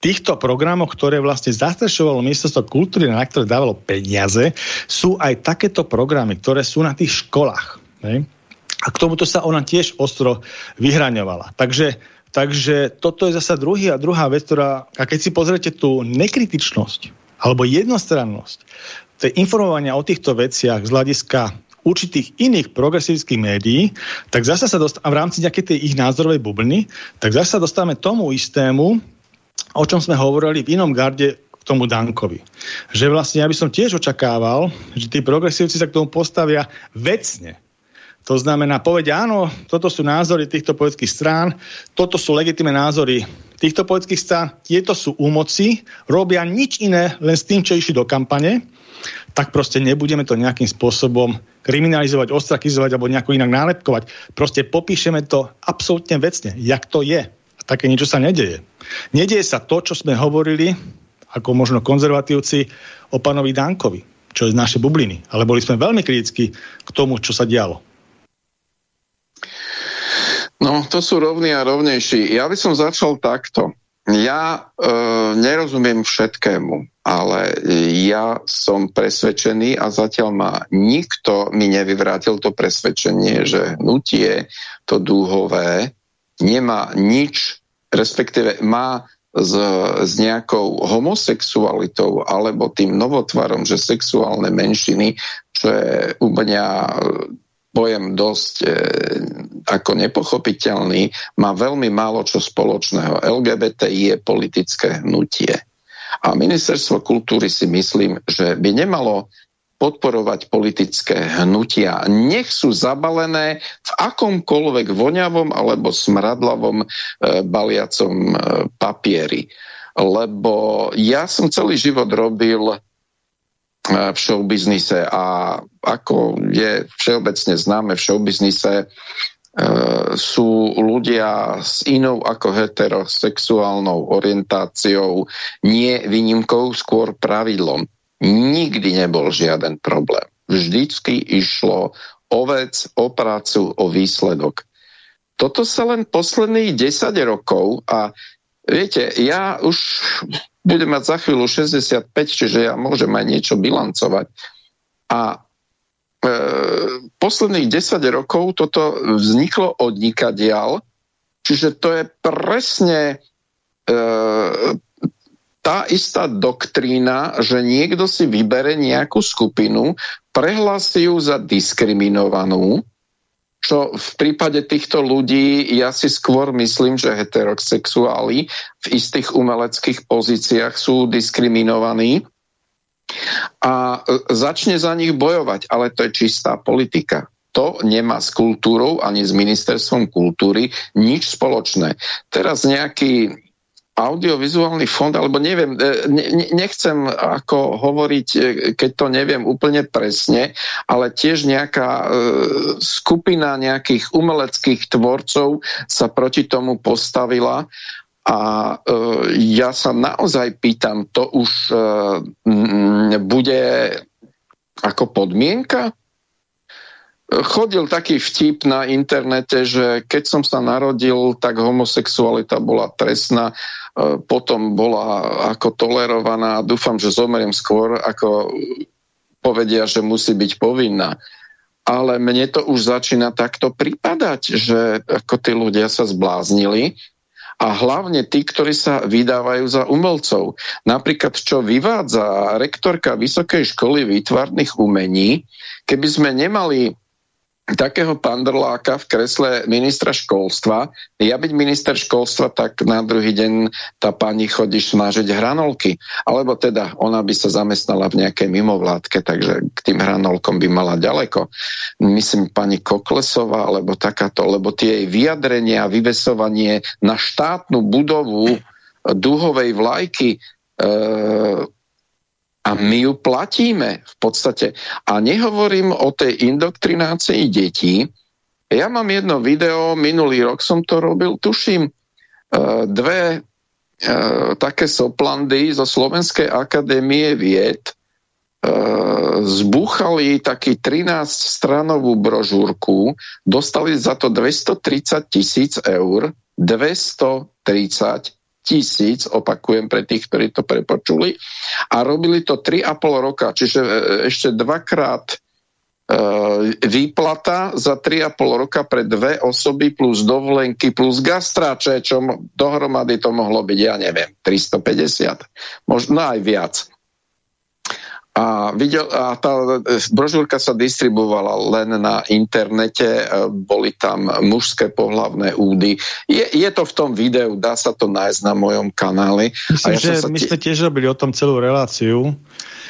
týchto programoch, ktoré vlastne zastrešovalo ministerstvo kultúry, na ktoré dávalo peniaze, sú aj takéto programy, ktoré sú na tých školách. Ne? A k tomuto sa ona tiež ostro vyhraňovala. Takže, takže toto je zasa druhý a druhá vec, ktorá, a keď si pozrete tú nekritičnosť alebo jednostrannosť, to je informovania o týchto veciach z hľadiska určitých iných progresívskych médií, tak zase sa dostávame v rámci nejakej tej ich názorovej bubliny, tak zase sa dostávame tomu istému, o čom sme hovorili v inom garde k tomu Dankovi. Že vlastne ja by som tiež očakával, že tí progresívci sa k tomu postavia vecne. To znamená, povedia, áno, toto sú názory týchto politických strán, toto sú legitimné názory týchto politických strán, tieto sú úmoci, robia nič iné, len s tým, čo išli do kampane, tak proste nebudeme to nejakým spôsobom kriminalizovať, ostrakizovať alebo nejako inak nálepkovať. Proste popíšeme to absolútne vecne, jak to je také niečo sa nedeje. Nedeje sa to, čo sme hovorili, ako možno konzervatívci, o pánovi Dankovi, čo je z našej bubliny. Ale boli sme veľmi kritickí k tomu, čo sa dialo. No, to sú rovní a rovnejší. Ja by som začal takto. Ja e, nerozumiem všetkému, ale ja som presvedčený a zatiaľ ma nikto mi nevyvrátil to presvedčenie, že hnutie, to dúhové, nemá nič respektíve má s, s nejakou homosexualitou alebo tým novotvarom, že sexuálne menšiny, čo je u mňa pojem dosť e, ako nepochopiteľný, má veľmi málo čo spoločného. LGBTI je politické hnutie. A ministerstvo kultúry si myslím, že by nemalo podporovať politické hnutia. Nech sú zabalené v akomkoľvek voňavom alebo smradlavom e, baliacom e, papieri. Lebo ja som celý život robil e, v showbiznise a ako je všeobecne známe v showbiznise, e, sú ľudia s inou ako heterosexuálnou orientáciou nie výnimkou, skôr pravidlom nikdy nebol žiaden problém. Vždycky išlo o vec, o prácu, o výsledok. Toto sa len posledných 10 rokov a viete, ja už budem mať za chvíľu 65, čiže ja môžem aj niečo bilancovať. A e, posledných 10 rokov toto vzniklo od nikadiaľ, čiže to je presne e, tá istá doktrína, že niekto si vybere nejakú skupinu, prehlási ju za diskriminovanú, čo v prípade týchto ľudí ja si skôr myslím, že heterosexuáli v istých umeleckých pozíciách sú diskriminovaní a začne za nich bojovať, ale to je čistá politika. To nemá s kultúrou ani s ministerstvom kultúry nič spoločné. Teraz nejaký audiovizuálny fond, alebo neviem, e, ne, nechcem ako hovoriť, e, keď to neviem úplne presne, ale tiež nejaká e, skupina nejakých umeleckých tvorcov sa proti tomu postavila a ja sa naozaj pýtam, to už bude ako podmienka? Chodil taký vtip na internete, že keď som sa narodil, tak homosexualita bola trestná potom bola ako tolerovaná. Dúfam, že zomriem skôr, ako povedia, že musí byť povinná. Ale mne to už začína takto pripadať, že ako tí ľudia sa zbláznili a hlavne tí, ktorí sa vydávajú za umelcov. Napríklad, čo vyvádza rektorka Vysokej školy výtvarných umení, keby sme nemali takého pandrláka v kresle ministra školstva. Ja byť minister školstva, tak na druhý deň tá pani chodí smažiť hranolky. Alebo teda ona by sa zamestnala v nejakej mimovládke, takže k tým hranolkom by mala ďaleko. Myslím pani Koklesová, alebo takáto, lebo tie jej vyjadrenia, vyvesovanie na štátnu budovu duhovej vlajky e, A my ju platíme v podstate. A nehovorím o tej indoktrinácii detí. Ja mám jedno video, minulý rok som to robil, tuším, e, dve e, také soplandy zo Slovenskej akadémie vied e, zbúchali taký 13-stranovú brožúrku, dostali za to 230 tisíc eur, 230 tisíc, opakujem pre tých, ktorí to prepočuli, a robili to 3,5 roka, čiže e, ešte dvakrát e, výplata za 3,5 roka pre dve osoby plus dovolenky plus gastráče, čo dohromady to mohlo byť, ja neviem, 350, možno aj viac. A, videl, a tá brožúrka sa distribuovala len na internete, e, boli tam mužské pohlavné údy. Je, je to v tom videu, dá sa to nájsť na mojom kanáli. Myslím, a ja že my sme tiež robili o tom celú reláciu.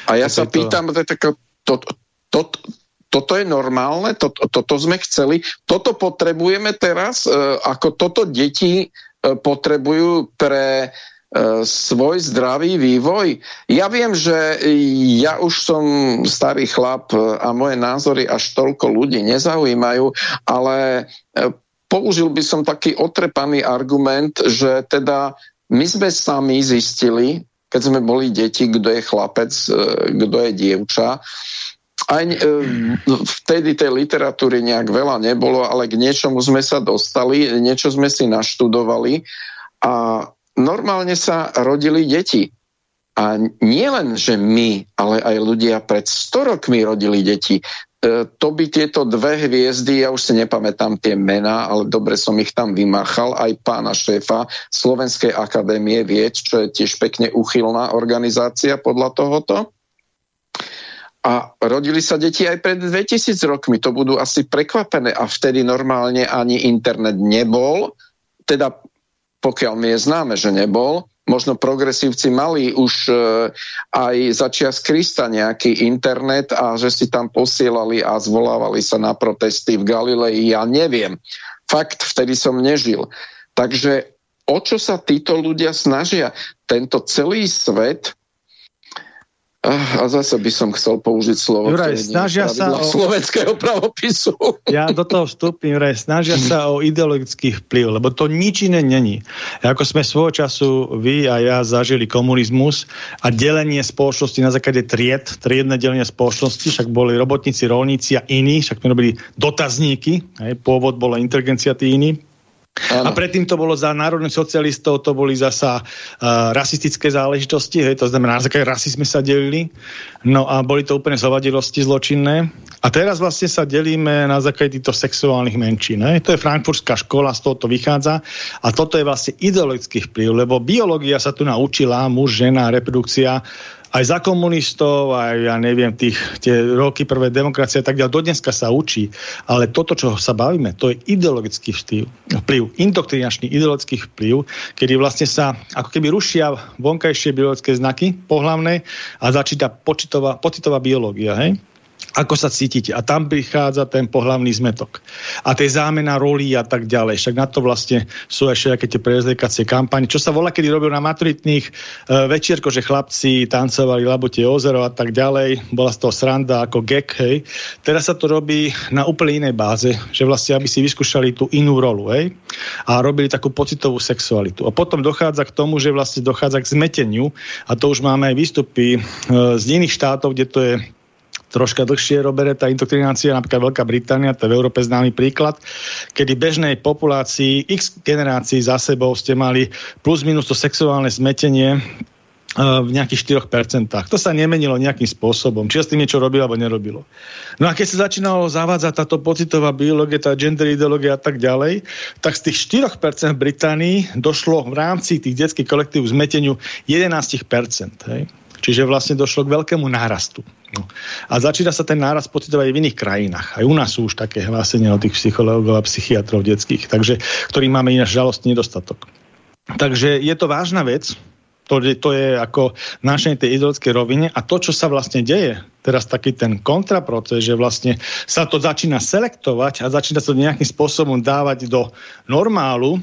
A ja sa to... pýtam, to, to, to, to, toto je normálne, toto, toto sme chceli, toto potrebujeme teraz, e, ako toto deti e, potrebujú pre E, svoj zdravý vývoj. Ja viem, že ja už som starý chlap a moje názory až toľko ľudí nezaujímajú, ale e, použil by som taký otrepaný argument, že teda my sme sami zistili, keď sme boli deti, kto je chlapec, e, kto je dievča, aj vtedy tej literatúry nejak veľa nebolo, ale k niečomu sme sa dostali, niečo sme si naštudovali a normálne sa rodili deti. A nie len, že my, ale aj ľudia pred 100 rokmi rodili deti. E, to by tieto dve hviezdy, ja už si nepamätám tie mená, ale dobre som ich tam vymachal, aj pána šéfa Slovenskej akadémie vied, čo je tiež pekne uchylná organizácia podľa tohoto. A rodili sa deti aj pred 2000 rokmi, to budú asi prekvapené a vtedy normálne ani internet nebol, teda pokiaľ mi je známe, že nebol. Možno progresívci mali už e, aj začias Krista nejaký internet a že si tam posielali a zvolávali sa na protesty v Galilei, ja neviem. Fakt, vtedy som nežil. Takže o čo sa títo ľudia snažia? Tento celý svet a zase by som chcel použiť slovo, Juraj, snažia sa o... slovenského pravopisu. Ja do toho vstúpim, Juraj, snažia sa o ideologický vplyv, lebo to nič iné není. Ako sme svojho času vy a ja zažili komunizmus a delenie spoločnosti na základe tried, triedne delenie spoločnosti, však boli robotníci, rolníci a iní, však sme robili dotazníky, hej, pôvod bola inteligencia tí iní, Ano. A predtým to bolo za národných socialistov, to boli zasa uh, rasistické záležitosti, hej, to znamená, na základe sa delili, no a boli to úplne zovadilosti zločinné. A teraz vlastne sa delíme na základe týchto sexuálnych menšín. Hej. To je frankfurtská škola, z toho to vychádza. A toto je vlastne ideologický vplyv, lebo biológia sa tu naučila, muž, žena, reprodukcia, aj za komunistov, aj ja neviem, tých, tie roky prvé demokracie a tak ďalej, do dneska sa učí. Ale toto, čo sa bavíme, to je ideologický vplyv, vplyv indoktrinačný ideologický vplyv, kedy vlastne sa ako keby rušia vonkajšie biologické znaky pohlavné a začíta pocitová biológia. Hej? Ako sa cítite. A tam prichádza ten pohlavný zmetok. A tie zámena rolí a tak ďalej. Však na to vlastne sú ešte aké tie prezlekacie kampane. Čo sa volá, kedy robil na maturitných e, večierko, že chlapci tancovali Labutie ozero a tak ďalej. Bola z toho sranda ako gek, hej. Teraz sa to robí na úplne inej báze, že vlastne aby si vyskúšali tú inú rolu, hej. A robili takú pocitovú sexualitu. A potom dochádza k tomu, že vlastne dochádza k zmeteniu a to už máme aj výstupy e, z iných štátov, kde to je troška dlhšie robere tá indoktrinácia, napríklad Veľká Británia, to je v Európe známy príklad, kedy bežnej populácii x generácií za sebou ste mali plus minus to sexuálne zmetenie e, v nejakých 4%. To sa nemenilo nejakým spôsobom. Či sa s tým niečo robilo, alebo nerobilo. No a keď sa začínalo zavádzať táto pocitová biológia, tá gender ideológia a tak ďalej, tak z tých 4% v Británii došlo v rámci tých detských kolektív zmeteniu 11%. Hej? Čiže vlastne došlo k veľkému nárastu. No. A začína sa ten nárast pocitovať aj v iných krajinách. Aj u nás sú už také hlásenia od tých psychológov a psychiatrov detských, takže, ktorých máme ináč žalostný nedostatok. Takže je to vážna vec, to, to je ako našej tej ideologickej rovine a to, čo sa vlastne deje, teraz taký ten kontraproces, že vlastne sa to začína selektovať a začína sa to nejakým spôsobom dávať do normálu,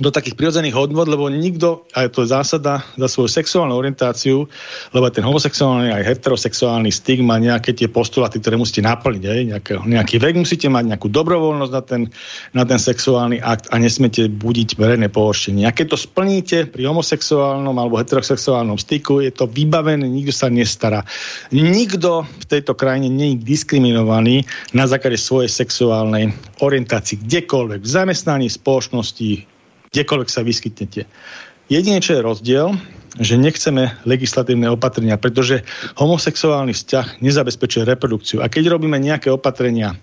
do takých prirodzených hodnot, lebo nikto, a to je zásada, za svoju sexuálnu orientáciu, lebo ten homosexuálny aj heterosexuálny stigma, nejaké tie postulaty, ktoré musíte naplniť, aj, nejaký, nejaký vek musíte mať, nejakú dobrovoľnosť na ten, na ten sexuálny akt a nesmiete budiť verejné pohoštenie. A keď to splníte pri homosexuálnom alebo heterosexuálnom styku, je to vybavené, nikto sa nestará. Nikto v tejto krajine nie je diskriminovaný na základe svojej sexuálnej orientácii, kdekoľvek, v zamestnaní, spoločnosti, kdekoľvek sa vyskytnete. Jedine, čo je rozdiel, že nechceme legislatívne opatrenia, pretože homosexuálny vzťah nezabezpečuje reprodukciu. A keď robíme nejaké opatrenia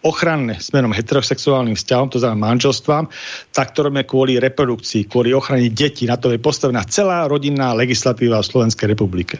ochranné smerom heterosexuálnym vzťahom, to znamená manželstvám, tak to robíme kvôli reprodukcii, kvôli ochrane detí. Na to je postavená celá rodinná legislatíva v Slovenskej republike.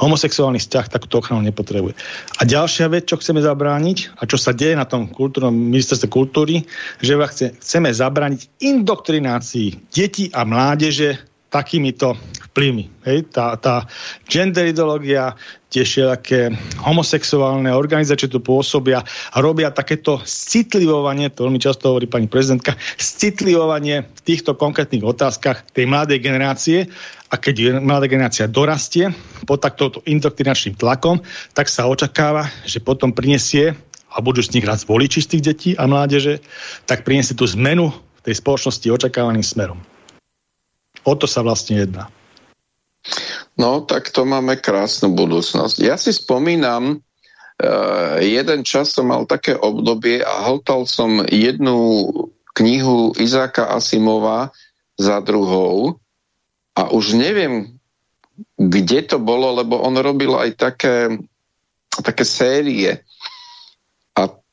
Homosexuálny vzťah takúto ochranu nepotrebuje. A ďalšia vec, čo chceme zabrániť a čo sa deje na tom kultúrnom ministerstve kultúry, že chceme zabrániť indoktrinácii detí a mládeže takýmito vplyvmi. Hej? Tá, tá gender ideológia, tie všelijaké homosexuálne organizácie tu pôsobia a robia takéto citlivovanie, to veľmi často hovorí pani prezidentka, citlivovanie v týchto konkrétnych otázkach tej mladej generácie a keď mladá generácia dorastie pod takto indoktrinačným tlakom, tak sa očakáva, že potom prinesie a budú z nich raz voliči tých detí a mládeže, tak prinesie tú zmenu v tej spoločnosti očakávaným smerom. O to sa vlastne jedná. No, tak to máme krásnu budúcnosť. Ja si spomínam, uh, jeden čas som mal také obdobie a hltal som jednu knihu Izáka Asimova za druhou a už neviem, kde to bolo, lebo on robil aj také, také série.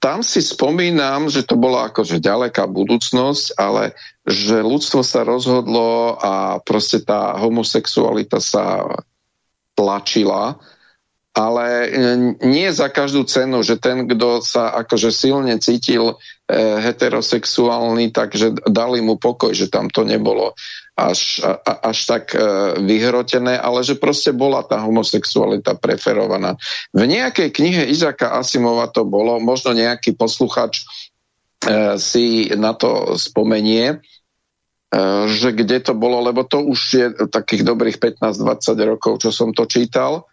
Tam si spomínam, že to bola akože ďaleká budúcnosť, ale že ľudstvo sa rozhodlo a proste tá homosexualita sa tlačila, ale e, nie za každú cenu, že ten, kto sa akože silne cítil e, heterosexuálny, takže dali mu pokoj, že tam to nebolo až, až tak e, vyhrotené, ale že proste bola tá homosexualita preferovaná. V nejakej knihe Izaka Asimova to bolo, možno nejaký posluchač e, si na to spomenie, Eh, že kde to bolo, lebo to už je takých dobrých 15-20 rokov, čo som to čítal.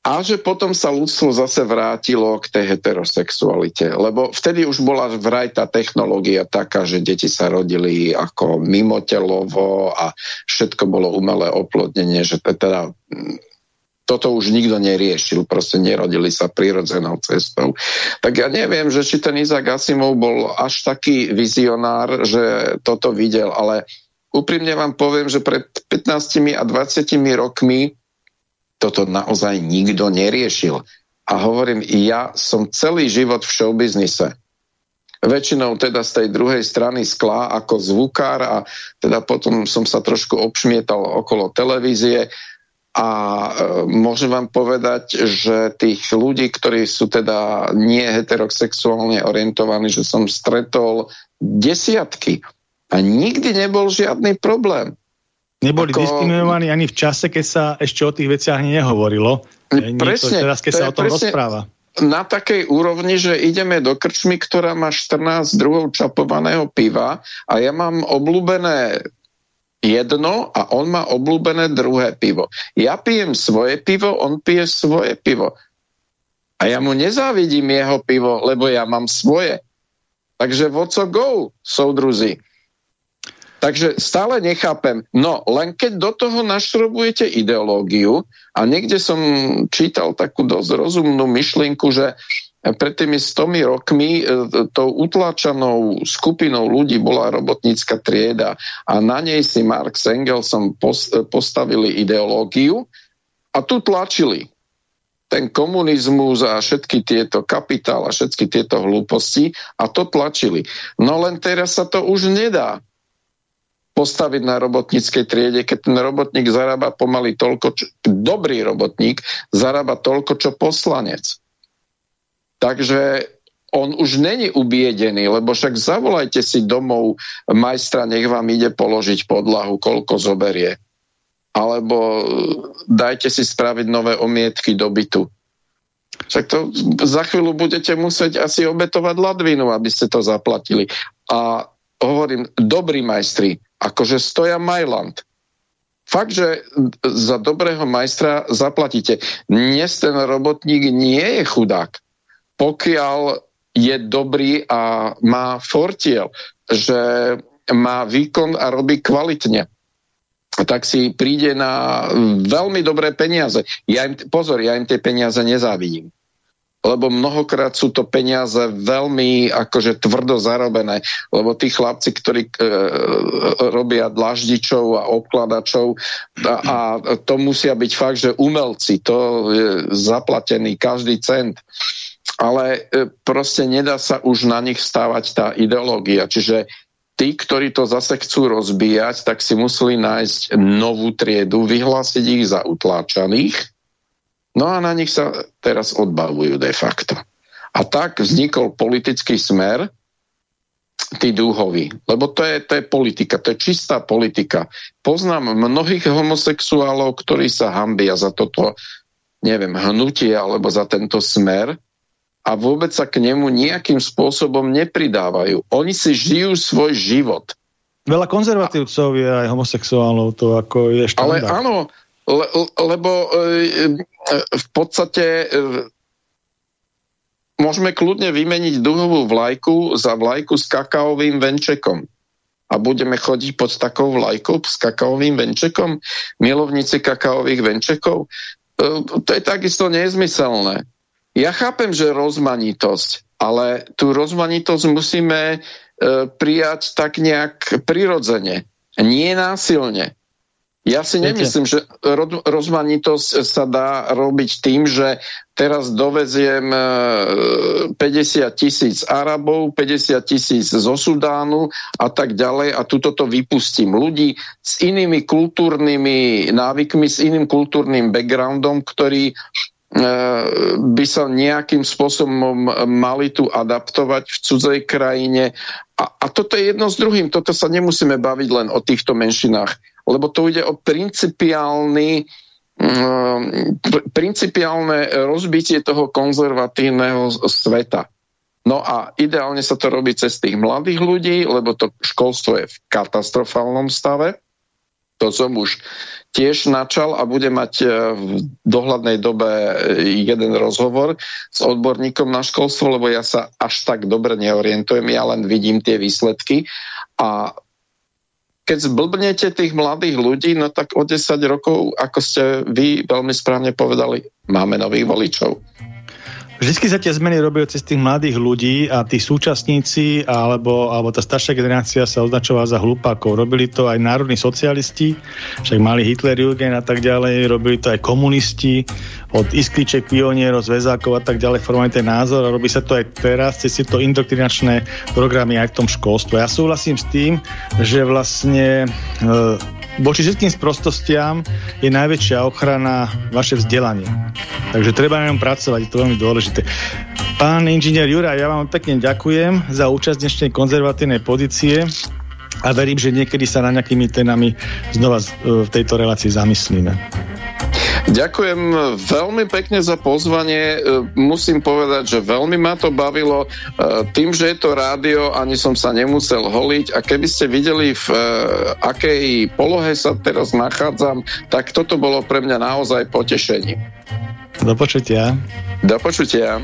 A že potom sa ľudstvo zase vrátilo k tej heterosexualite. Lebo vtedy už bola vraj tá technológia taká, že deti sa rodili ako mimotelovo a všetko bolo umelé oplodnenie, že teda toto už nikto neriešil, proste nerodili sa prirodzenou cestou. Tak ja neviem, že či ten Izak Asimov bol až taký vizionár, že toto videl, ale úprimne vám poviem, že pred 15 a 20 rokmi toto naozaj nikto neriešil. A hovorím, ja som celý život v showbiznise väčšinou teda z tej druhej strany skla ako zvukár a teda potom som sa trošku obšmietal okolo televízie a e, môžem vám povedať, že tých ľudí, ktorí sú teda nie heterosexuálne orientovaní, že som stretol desiatky a nikdy nebol žiadny problém. Neboli Ako... diskriminovaní ani v čase, keď sa ešte o tých veciach nehovorilo. Presne. Teraz, keď sa o tom presne, rozpráva. Na takej úrovni, že ideme do krčmy, ktorá má 14 druhov čapovaného piva a ja mám obľúbené jedno a on má obľúbené druhé pivo. Ja pijem svoje pivo, on pije svoje pivo. A ja mu nezávidím jeho pivo, lebo ja mám svoje. Takže co go, soudruzi. Takže stále nechápem. No, len keď do toho našrobujete ideológiu a niekde som čítal takú dosť rozumnú myšlienku, že pred tými stomi rokmi e, tou utláčanou skupinou ľudí bola robotnícka trieda a na nej si Marx Engelsom postavili ideológiu a tu tlačili ten komunizmus a všetky tieto kapitál a všetky tieto hlúposti a to tlačili. No len teraz sa to už nedá postaviť na robotníckej triede, keď ten robotník zarába pomaly toľko, čo, dobrý robotník zarába toľko, čo poslanec. Takže on už není ubiedený, lebo však zavolajte si domov majstra, nech vám ide položiť podlahu, koľko zoberie. Alebo dajte si spraviť nové omietky do bytu. Však to za chvíľu budete musieť asi obetovať ladvinu, aby ste to zaplatili. A hovorím, dobrí majstri, akože stoja Majland. Fakt, že za dobrého majstra zaplatíte. Dnes ten robotník nie je chudák. Pokiaľ je dobrý a má fortiel, že má výkon a robí kvalitne tak si príde na veľmi dobré peniaze. Ja im, pozor, ja im tie peniaze nezávidím lebo mnohokrát sú to peniaze veľmi akože tvrdo zarobené, lebo tí chlapci, ktorí e, robia dlaždičov a obkladačov a, a to musia byť fakt, že umelci, to je zaplatený každý cent. Ale e, proste nedá sa už na nich stávať tá ideológia. Čiže tí, ktorí to zase chcú rozbíjať, tak si museli nájsť novú triedu, vyhlásiť ich za utláčaných No a na nich sa teraz odbavujú de facto. A tak vznikol politický smer, tí dúhoví. Lebo to je, to je politika, to je čistá politika. Poznám mnohých homosexuálov, ktorí sa hambia za toto, neviem, hnutie alebo za tento smer a vôbec sa k nemu nejakým spôsobom nepridávajú. Oni si žijú svoj život. Veľa konzervatívcov je aj homosexuálov, to ako je štandard. Ale áno, le, lebo e, e, v podstate e, môžeme kľudne vymeniť duhovú vlajku za vlajku s kakaovým venčekom. A budeme chodiť pod takou vlajkou s kakaovým venčekom, milovníci kakaových venčekov. To je takisto nezmyselné. Ja chápem, že rozmanitosť, ale tú rozmanitosť musíme prijať tak nejak prirodzene, nie násilne. Ja si nemyslím, že rozmanitosť sa dá robiť tým, že teraz doveziem 50 e, tisíc Arabov, 50 tisíc zo Sudánu a tak ďalej a tuto to vypustím. Ľudí s inými kultúrnymi návykmi, s iným kultúrnym backgroundom, ktorí e, by sa nejakým spôsobom mali tu adaptovať v cudzej krajine. A, a toto je jedno s druhým. Toto sa nemusíme baviť len o týchto menšinách lebo to ide o principiálny mm, principiálne rozbitie toho konzervatívneho sveta. No a ideálne sa to robí cez tých mladých ľudí, lebo to školstvo je v katastrofálnom stave. To som už tiež načal a bude mať e, v dohľadnej dobe e, jeden rozhovor s odborníkom na školstvo, lebo ja sa až tak dobre neorientujem, ja len vidím tie výsledky a keď zblbnete tých mladých ľudí, no tak o 10 rokov, ako ste vy veľmi správne povedali, máme nových voličov. Vždycky sa tie zmeny robili cez tých mladých ľudí a tí súčasníci alebo, alebo tá staršia generácia sa označovala za hlupákov. Robili to aj národní socialisti, však mali Hitler, Jürgen a tak ďalej, robili to aj komunisti, od iskliček, pionierov, zväzákov a tak ďalej formovali ten názor a robí sa to aj teraz cez tieto indoktrinačné programy aj v tom školstve. Ja súhlasím s tým, že vlastne e, voči všetkým sprostostiam je najväčšia ochrana vaše vzdelanie. Takže treba na ňom pracovať, je to veľmi dôležité. Pán inžinier Juraj, ja vám pekne ďakujem za účasť dnešnej konzervatívnej pozície a verím, že niekedy sa na nejakými témami znova v tejto relácii zamyslíme. Ďakujem veľmi pekne za pozvanie. E, musím povedať, že veľmi ma to bavilo. E, tým, že je to rádio, ani som sa nemusel holiť a keby ste videli, v e, akej polohe sa teraz nachádzam, tak toto bolo pre mňa naozaj potešenie. Do počutia. Do počutia.